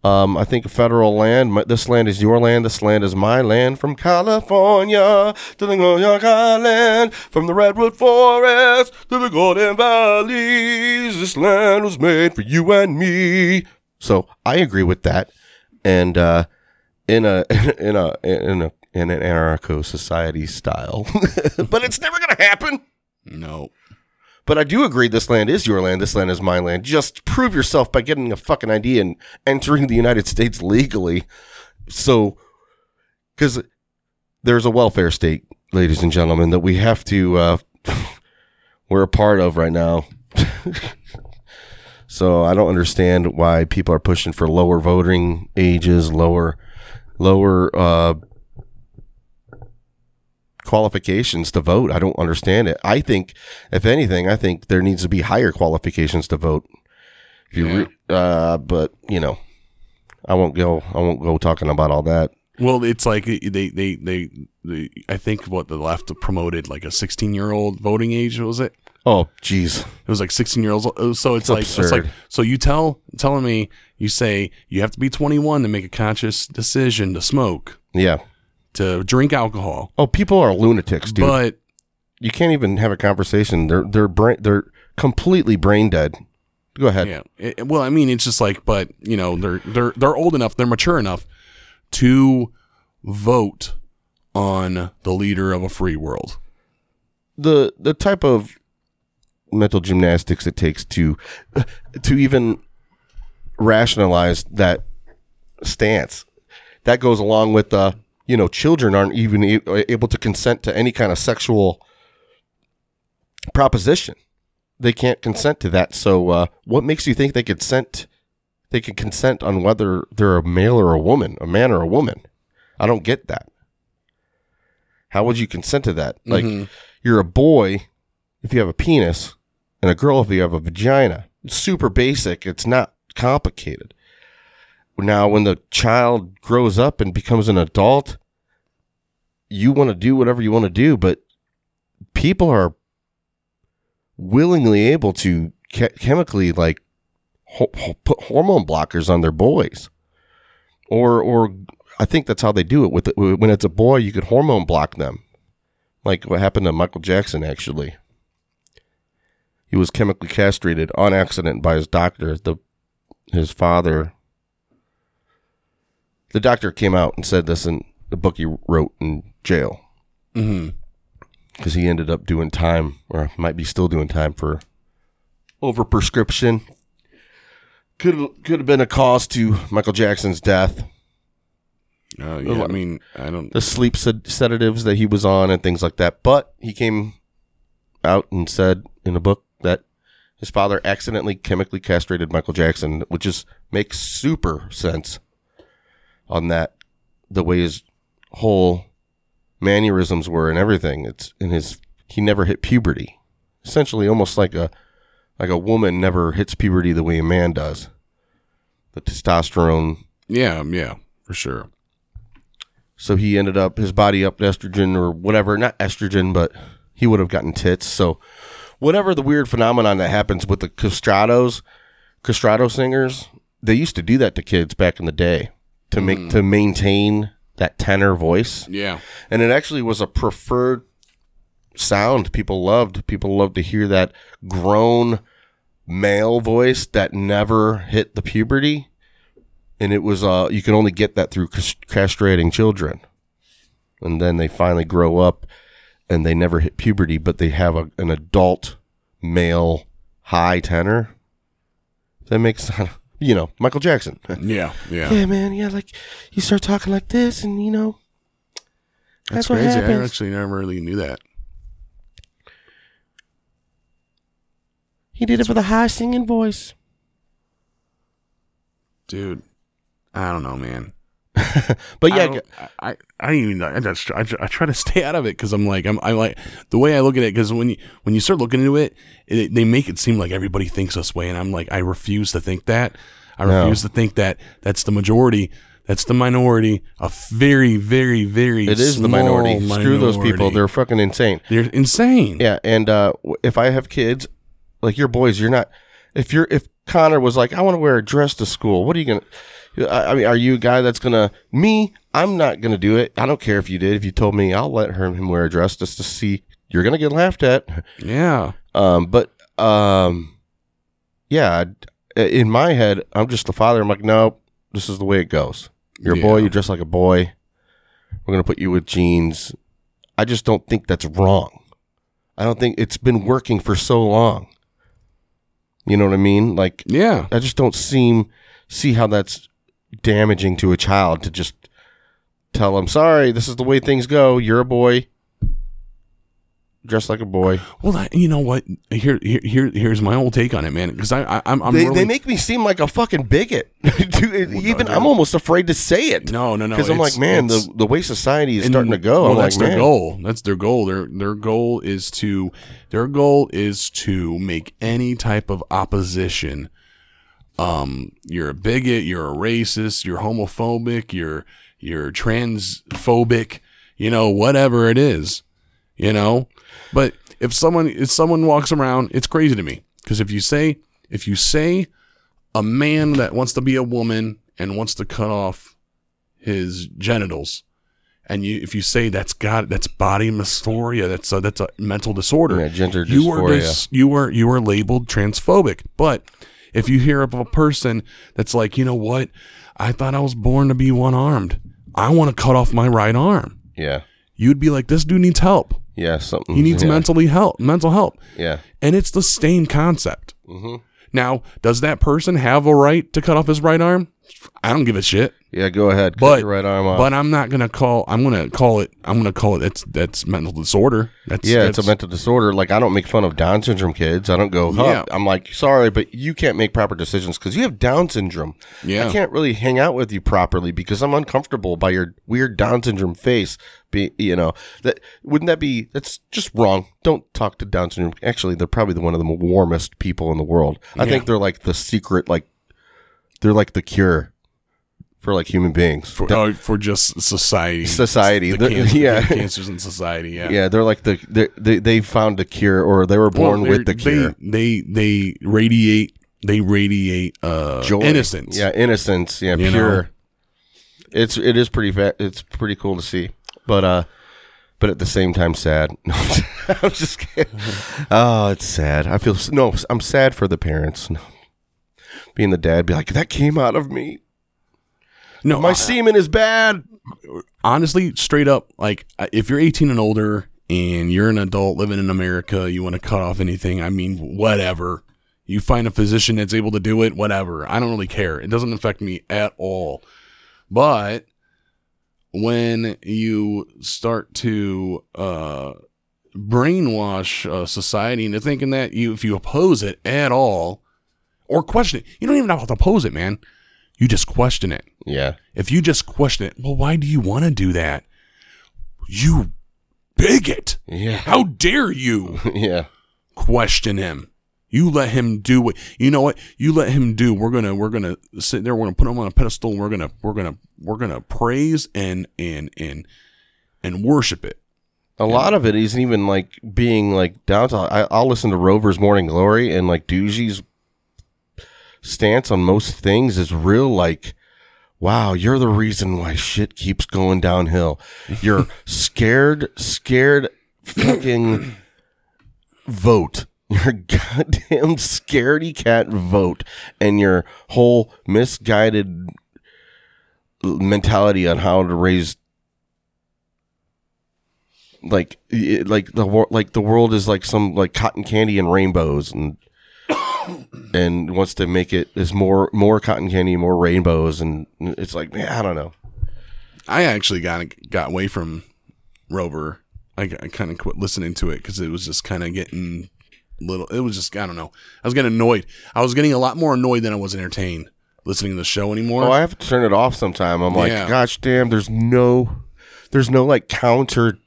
Um, I think federal land, my, this land is your land, this land is my land. From California to the New York Island, from the Redwood Forest to the Golden Valleys, this land was made for you and me. So I agree with that. And, uh, in a, <laughs> in a, in a, in an anarcho society style, <laughs> but it's never going to happen. No. But I do agree this land is your land, this land is my land. Just prove yourself by getting a fucking ID and entering the United States legally. So, because there's a welfare state, ladies and gentlemen, that we have to, uh, <laughs> we're a part of right now. <laughs> so I don't understand why people are pushing for lower voting ages, lower, lower, uh, qualifications to vote. I don't understand it. I think, if anything, I think there needs to be higher qualifications to vote. If you, re- uh, but you know, I won't go. I won't go talking about all that. Well, it's like they they they, they I think what the left promoted like a 16 year old voting age was it? Oh, jeez. It was like 16 year olds. So it's, It's like it's like absurd. so you tell telling me you say you have to be 21 to make a conscious decision to smoke, Yeah. To drink alcohol. Oh, people are lunatics, dude. But you can't even have a conversation. They're they're brain they're completely brain dead. Go ahead. Yeah. It- well, I mean, it's just like, but you know, they're they're they're old enough, they're mature enough to vote on the leader of a free world. the the type of mental gymnastics it takes to to even rationalize that stance that goes along with the you know children aren't even able to consent to any kind of sexual proposition they can't consent to that so uh, what makes you think they consent they can consent on whether they're a male or a woman a man or a woman i don't get that how would you consent to that like Mhm. you're a boy if you have a penis and a girl if you have a vagina. It's super basic. It's not complicated. Now, when the child grows up and becomes an adult, you want to do whatever you want to do, but people are willingly able to che- chemically like ho- ho- put hormone blockers on their boys, or or I think that's how they do it. With it. when it's a boy, you could hormone block them, like what happened to Michael Jackson actually. He was chemically castrated on accident by his doctor. The his father. The doctor came out and said this in the book he wrote in jail Mm-hmm. because he ended up doing time, or might be still doing time for overprescription. Could could have been a cause to Michael Jackson's death. Uh, yeah, I mean, I don't. The sleep sed- sedatives that he was on and things like that. But he came out and said in a book that his father accidentally chemically castrated Michael Jackson, which is makes super sense on that the way his whole mannerisms were and everything. It's in his he never hit puberty. Essentially almost like a like a woman never hits puberty the way a man does. The testosterone Yeah, yeah, for sure. so he ended up his body up to estrogen or whatever, not estrogen, but he would have gotten tits. So whatever the weird phenomenon that happens with the castrados, castrato singers, they used to do that to kids back in the day to make to maintain that tenor voice. Yeah. And it actually was a preferred sound people loved. People loved to hear that grown male voice that never hit the puberty, and it was uh you can only get that through castrating children, and then they finally grow up, and they never hit puberty, but they have a, an adult male high tenor. That makes <laughs> you know Michael Jackson. <laughs> Yeah, yeah. Yeah, man. Yeah, like you start talking like this, and you know, That's, that's, what crazy. I actually never really knew that. He did it with a high singing voice. Dude, I don't know, man. <laughs> But yeah, I, I, I don't even. I just, I, I try to <laughs> stay out of it because I'm like, I'm, I like the way I look at it. Because when you, when you start looking into it, it, they make it seem like everybody thinks this way, and I'm like, I refuse to think that. I No. refuse to think that that's the majority. That's the minority. A very, very, very. it is the small minority. Screw those people. They're fucking insane. they're insane. Yeah, and uh, if I have kids, like your boys, you're not. If you're if Connor was like, I want to wear a dress to school. What are you gonna? I mean, are you a guy that's gonna? Me, I'm not gonna do it. I don't care if you did. If you told me, I'll let her him wear a dress just to see. You're gonna get laughed at. Yeah. Um, but um, yeah, in my head, I'm just the father. I'm like, no, this is the way it goes. You're a boy. You dress like a boy. We're gonna put you with jeans. I just don't think that's wrong. I don't think it's been working for so long. You know what I mean? Like, Yeah. I just don't seem see how that's damaging to a child to just tell them, sorry, this is the way things go. You're a boy. Dressed like a boy. Well, I, you know what? Here, here, here, here's my whole take on it, man. Because I, I, I'm, I'm they, really, they make me seem like a fucking bigot. <laughs> Dude, even no. I'm almost afraid to say it. no, no, no. because I'm like, man, the the way society is starting to go. Well, I'm that's like, their man, goal. That's their goal. Their their goal is to their goal is to make any type of opposition. Um, you're a bigot. You're a racist. You're homophobic. You're you're transphobic. You know, whatever it is. You know, but if someone if someone walks around, it's crazy to me because if you say if you say a man that wants to be a woman and wants to cut off his genitals and you if you say that's got that's body dysphoria that's a, that's a mental disorder Yeah, gender you are dis- you are you are labeled transphobic but if you hear of a person that's like you know what i thought i was born to be one armed i want to cut off my right arm. Yeah, you'd be like this dude needs help. Yeah, something. he needs yeah, mentally help mental help. Yeah, and it's the same concept. Mhm. now does that person have a right to cut off his right arm i don't give a shit yeah. Go ahead. Cut but your right arm off. but I'm not gonna call. I'm gonna call it. I'm gonna call it. That's that's mental disorder. That's yeah, it's a mental disorder. Like I don't make fun of Down syndrome kids. I don't go. Huh. Yeah. I'm like, sorry, but you can't make proper decisions because you have Down syndrome. Yeah. I can't really hang out with you properly because I'm uncomfortable by your weird Down syndrome face. Be you know that wouldn't that be? That's just wrong. Don't talk to Down syndrome. Actually, they're probably the one of the warmest people in the world. I think they're like the secret. Like they're like the cure for like human beings. for, uh, for just society. <laughs> Society. The cancer, <laughs> yeah. cancers in society. Yeah. yeah, they're like the they they they found the cure or they were born Well, with the cure. They, they they radiate. They radiate uh, Joy. innocence. Yeah, innocence. Yeah, You pure. know? It's it is pretty fa- it's pretty cool to see, but uh, but at the same time sad. <laughs> No, I'm just kidding. Oh, it's sad. I feel no. I'm sad for the parents. No. Being the dad, be like that came out of me. No, My semen is bad. honestly, straight up, like if you're 18 and older and you're an adult living in America, you want to cut off anything. I mean, whatever. You find a physician that's able to do it, whatever. I don't really care. It doesn't affect me at all. But when you start to uh, brainwash uh, society into thinking that you, if you oppose it at all or question it, you don't even have to oppose it, man. You just question it. Yeah, If you just question it, well, why do you want to do that? You bigot. yeah, How dare you <laughs> yeah. question him? You let him do what you know what you let him do. We're gonna we're gonna sit there. We're gonna put him on a pedestal. And we're gonna we're gonna we're gonna praise and and and and worship it. A lot of it isn't even like being like downtown. I, I'll listen to Rover's Morning Glory and like Duji's stance on most things is real like, wow, you're the reason why shit keeps going downhill. You're <laughs> scared, scared fucking vote your goddamn scaredy cat vote and your whole misguided mentality on how to raise like like the like the world is like some like cotton candy and rainbows and and wants to make it as more more cotton candy more rainbows and it's like man, I don't know I actually got got away from Rover. I, I kind of quit listening to it because it was just kind of getting little. It was just I don't know. I was getting annoyed. I was getting a lot more annoyed than I was entertained listening to the show anymore. Oh, I have to turn it off sometime. I'm like, Yeah. gosh damn, there's no there's no like counter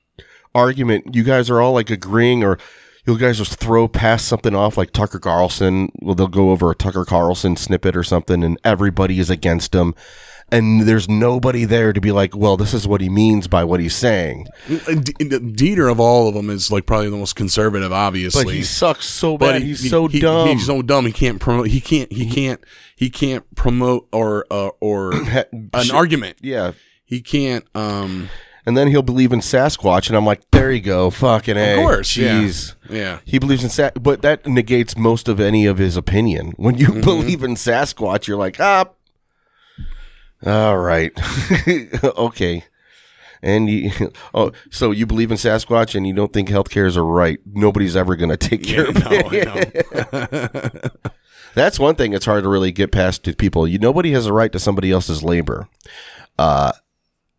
argument. You guys are all like agreeing or you guys just throw past something off like Tucker Carlson. Well, they'll go over a Tucker Carlson snippet or something and everybody is against him. And there's nobody there to be like, well, this is what he means by what he's saying. D- Dieter of all of them is like probably the most conservative, obviously. But he sucks so But bad. he- he's he- so he- dumb. He's so dumb. He can't promote. He can't. He can't. He can't promote or uh, or <clears throat> an argument. yeah. He can't. Um. And then he'll believe in Sasquatch, and I'm like, there you go, fucking a. Of course. Yeah. Jeez. Yeah. He believes in Sa- but that negates most of any of his opinion. When you believe in Sasquatch, you're like, ah, all right, <laughs> okay. And you, <laughs> oh, so you believe in Sasquatch, and you don't think healthcare is a right? Nobody's ever going to take care of No, it. I know. <laughs> That's one thing that's hard to really get past to people. You nobody has a right to somebody else's labor. Uh,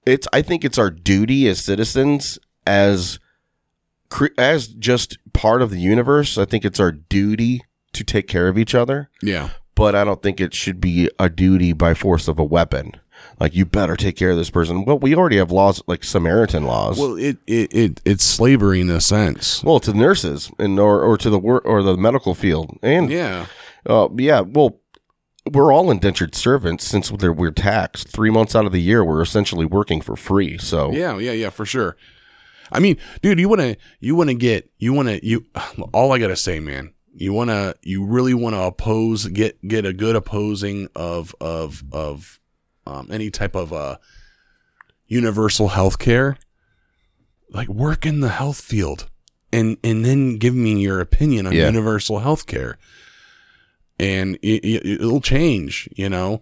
it's I think it's our duty as citizens, as as just part of the universe. I think it's our duty to take care of each other. yeah. But I don't think it should be a duty by force of a weapon. Like you better take care of this person. Well, we already have laws like Samaritan laws. Well, it, it it it's slavery in a sense. Well, to the nurses and or, or to the work or the medical field and Yeah. Uh, yeah, well, we're all indentured servants since we're, we're taxed. Three months out of the year, we're essentially working for free. So Yeah, yeah, yeah, for sure. I mean, dude, you want to you want to get you want to you <sighs> all I got to say, man. You want to you really want to oppose get get a good opposing of of of um, any type of uh universal health care. Like work in the health field and and then give me your opinion on Yeah. universal health care. And it, it, it'll change, you know.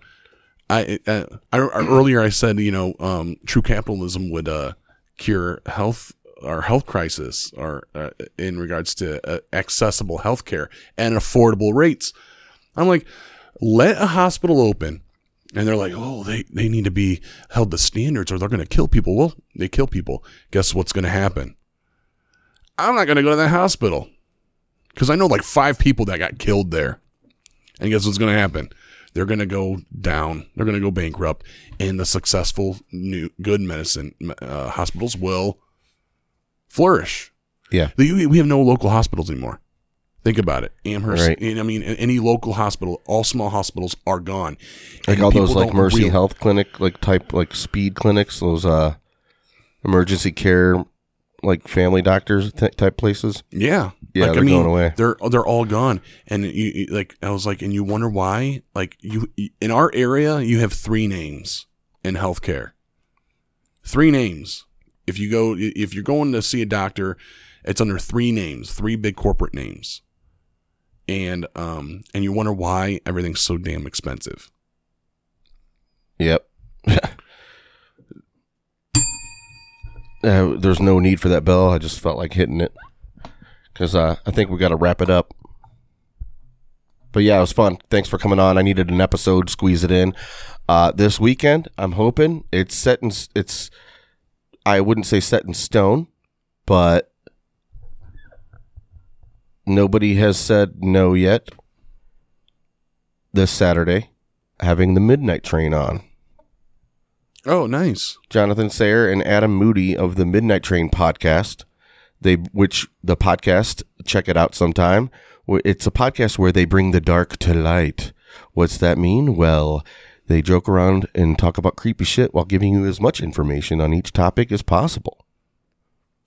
I, uh, I, I earlier I said you know um, true capitalism would uh, cure health our health crisis or uh, in regards to uh, accessible healthcare and affordable rates. I'm like, let a hospital open, and they're like, oh, they they need to be held to standards or they're going to kill people. Well, they kill people. Guess what's going to happen? I'm not going to go to that hospital because I know like five people that got killed there. And guess what's going to happen? They're going to go down. They're going to go bankrupt, and the successful new good medicine uh, hospitals will flourish. yeah, We have no local hospitals anymore. Think about it. Amherst. Right. and I mean, any local hospital, all small hospitals are gone. like And all those like Mercy real- Health Clinic, like type like speed clinics, those uh emergency care, like family doctors th- type places. Yeah, Yeah, Like, they're going away. They're they're all gone, and you, you- like I was like, and you wonder why? Like you in our area, you have three names in healthcare. Three names. If you go, if you're going to see a doctor, it's under three names, three big corporate names, and um, and you wonder why everything's so damn expensive. Yep. <laughs> Uh, there's no need for that bell. I just felt like hitting it because uh, I think we got to wrap it up. But yeah, it was fun. Thanks for coming on. I needed an episode, squeeze it in. Uh, this weekend, I'm hoping it's set in. It's I wouldn't say set in stone, but nobody has said no yet. This Saturday, having the midnight train on. Oh, nice. Jonathan Sayer and Adam Moody of the Midnight Train podcast. They, which the podcast, check it out sometime. It's a podcast where they bring the dark to light. What's that mean? Well, they joke around and talk about creepy shit while giving you as much information on each topic as possible.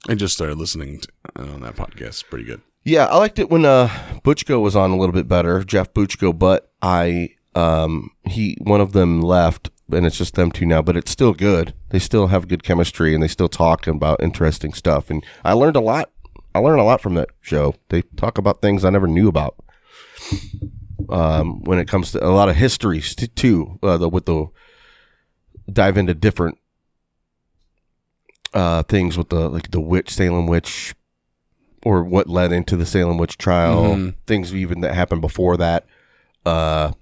I just started listening to, uh, on that podcast. Pretty good. Yeah, I liked it when uh Butchko was on a little bit better, Jeff Butchko, but I um he one of them left and it's just them two now, but it's still good. They still have good chemistry and they still talk about interesting stuff and I learned a lot I learn a lot from that show. They talk about things I never knew about. Um, when it comes to a lot of histories too, uh, the, with the dive into different uh, things with the like the witch Salem witch, or what led into the Salem witch trial, Mhm. things even that happened before that, uh,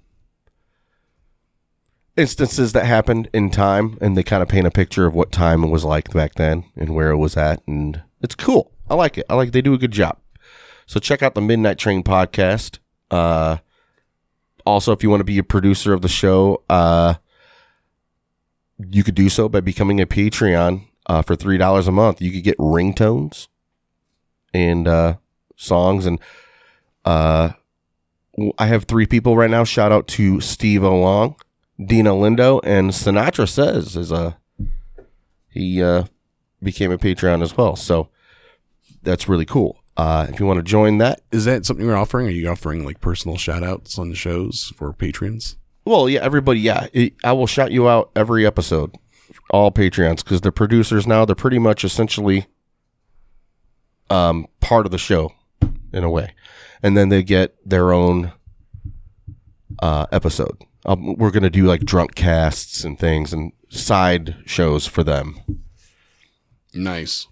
instances that happened in time, and they kind of paint a picture of what time was like back then and where it was at, and it's cool. I like it. I like they do a good job. So check out the Midnight Train podcast. Uh, also, if you want to be a producer of the show, uh, you could do so by becoming a Patreon uh, for three dollars a month. You could get ringtones and uh, songs, and uh, I have three people right now. Shout out to Steve Along, Dina Lindo, and Sinatra says is a he uh, became a Patreon as well. So that's really cool. Uh, if you want to join that, Is that something you're offering? Are you offering like personal shout outs on the shows for patrons? Well, yeah, everybody, yeah. It, I will shout you out every episode, all Patreons, because the producers now they're pretty much essentially um, part of the show in a way, and then they get their own uh, episode. Um, we're gonna do like drunk casts and things and side shows for them. Nice.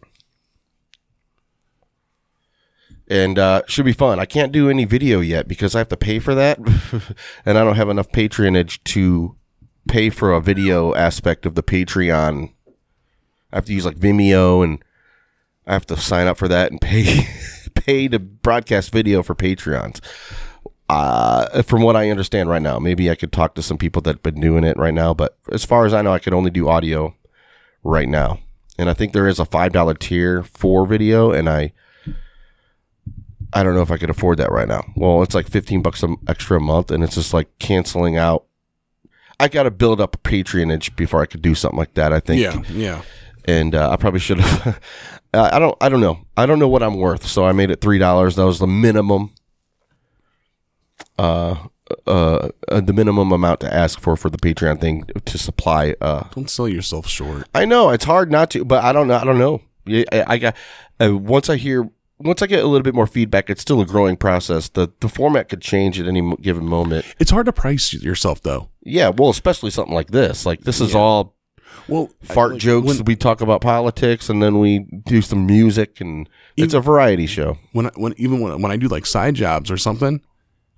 and uh, should be fun. I can't do any video yet because I have to pay for that, <laughs> and I don't have enough patronage to pay for a video aspect of the Patreon. I have to use like Vimeo, and I have to sign up for that and pay <laughs> pay to broadcast video for Patreons. Uh, from what I understand right now, maybe I could talk to some people that've been doing it right now, but as far as I know, I could only do audio right now. And I think there is a five dollar tier for video, and I I don't know if I could afford that right now. Well, it's like 15 bucks a, extra a month and it's just like canceling out. I got to build up a patronage before I could do something like that, I think. Yeah, yeah. And uh, I probably should have <laughs> I don't I don't know. I don't know what I'm worth, so I made it $3. That was the minimum uh uh, the minimum amount to ask for for the Patreon thing to supply uh Don't sell yourself short. I know it's hard not to, but I don't know. I don't know. Yeah, I, I got uh, once I hear once I get a little bit more feedback. It's still a growing process. the The format could change at any given moment. It's hard to price yourself though. Yeah, well, especially something like this. Like this is all Well, fart like, jokes. when- we talk about politics, and then we do some music, and it's a variety show. when I, when even when when I do like side jobs or something,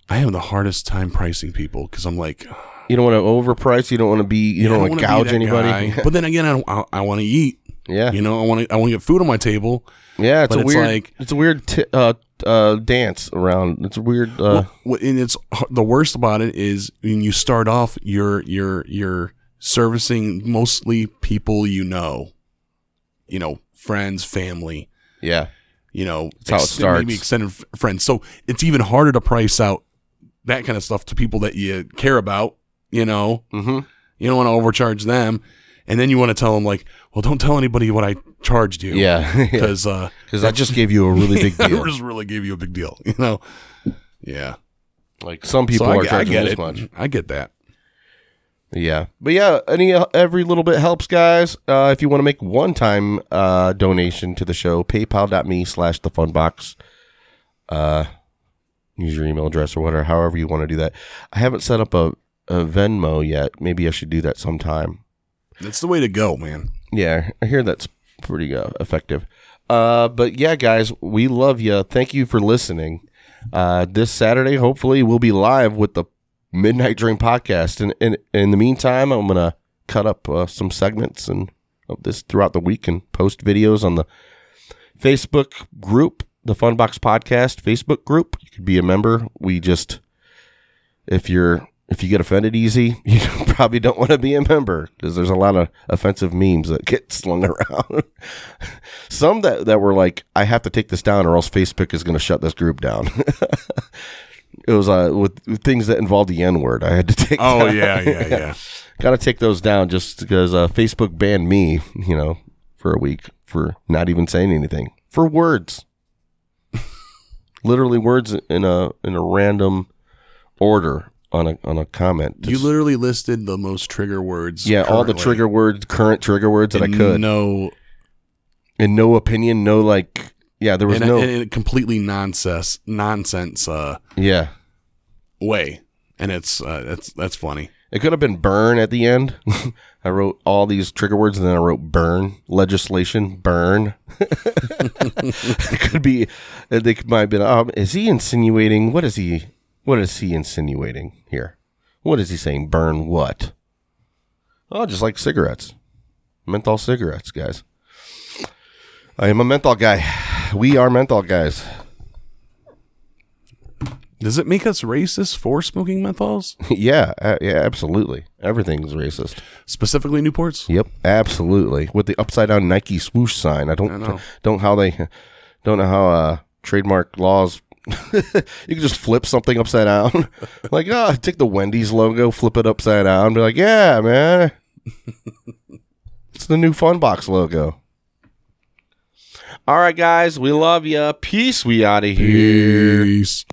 I have the hardest time pricing people because I'm like, You don't want to overprice. You don't want to be. You Yeah, I don't want wanna gouge anybody. guy. <laughs> but then again, I don't, I, I want to eat. yeah, You know, I want to I want to get food on my table. yeah. It's a it's weird. like- it's a weird t- uh, uh, dance around. It's a weird. Uh, Well, and it's the worst about it is when you start off, you're you're you're servicing mostly people you know, you know, friends, family. yeah. You know, That's how it starts. Maybe extended f- friends. So it's even harder to price out that kind of stuff to people that you care about. You know, Mm-hmm. you don't want to overcharge them, and then you want to tell them like, well, don't tell anybody what I charged you. Yeah. <laughs> because uh, Because I just gave you a really big <laughs> I deal. just really gave you a big deal. You know, yeah. Like some people So I are get- I charging get this it. much. I get that. Yeah, but yeah, any every little bit helps, guys. Uh, if you want to make one time uh, donation to the show, PayPal.me slash the Funbox. Uh, use your email address or whatever, however you want to do that. I haven't set up a, a Venmo yet. Maybe I should do that sometime. That's the way to go, man. Yeah, I hear that's pretty uh, effective. Uh, but yeah, guys, we love you. Thank you for listening. Uh, this Saturday, hopefully, we'll be live with the Midnight Train podcast. And, and in the meantime, I'm gonna cut up uh, some segments and of this throughout the week and post videos on the Facebook group, the Funbox Podcast Facebook group. You could be a member. We just if you're if you get offended easy, <laughs> you probably don't want to be a member because there's a lot of offensive memes that get <laughs> slung around. <laughs> Some that, that were like, I have to take this down or else Facebook is going to shut this group down. it was uh, with, things that involved the N word. I had to take. Oh down. yeah, yeah, yeah. Got to take those down just because uh, Facebook banned me, you know, for a week for not even saying anything for words. Literally words in a in a random order on a on a comment. You literally listed the most trigger words. yeah, all the trigger words, current trigger words that I could, No, and no opinion, no like Yeah, there was in, a, no. in a completely nonsense nonsense uh, yeah, way, and it's uh, that's that's funny. it could have been burn at the end. <laughs> I wrote all these trigger words, and then I wrote burn legislation. Burn. <laughs> it could be. uh, They could might have been. Um, is he insinuating? What is he? What is he insinuating here? What is he saying? Burn what? Oh, just like cigarettes, menthol cigarettes, guys. I am a menthol guy. We are menthol guys. Does it make us racist for smoking menthols, <laughs> yeah, uh, yeah, absolutely. Everything's racist. specifically Newports? Yep, absolutely. With the upside down Nike swoosh sign. I don't I know. don't how they don't know how uh trademark laws <laughs> you can just flip something upside down. <laughs> like, ah, take the Wendy's logo, flip it upside down, and be like, yeah, man. it's the new Funbox logo. All right, guys, we love you. Peace. We out of here. Peace.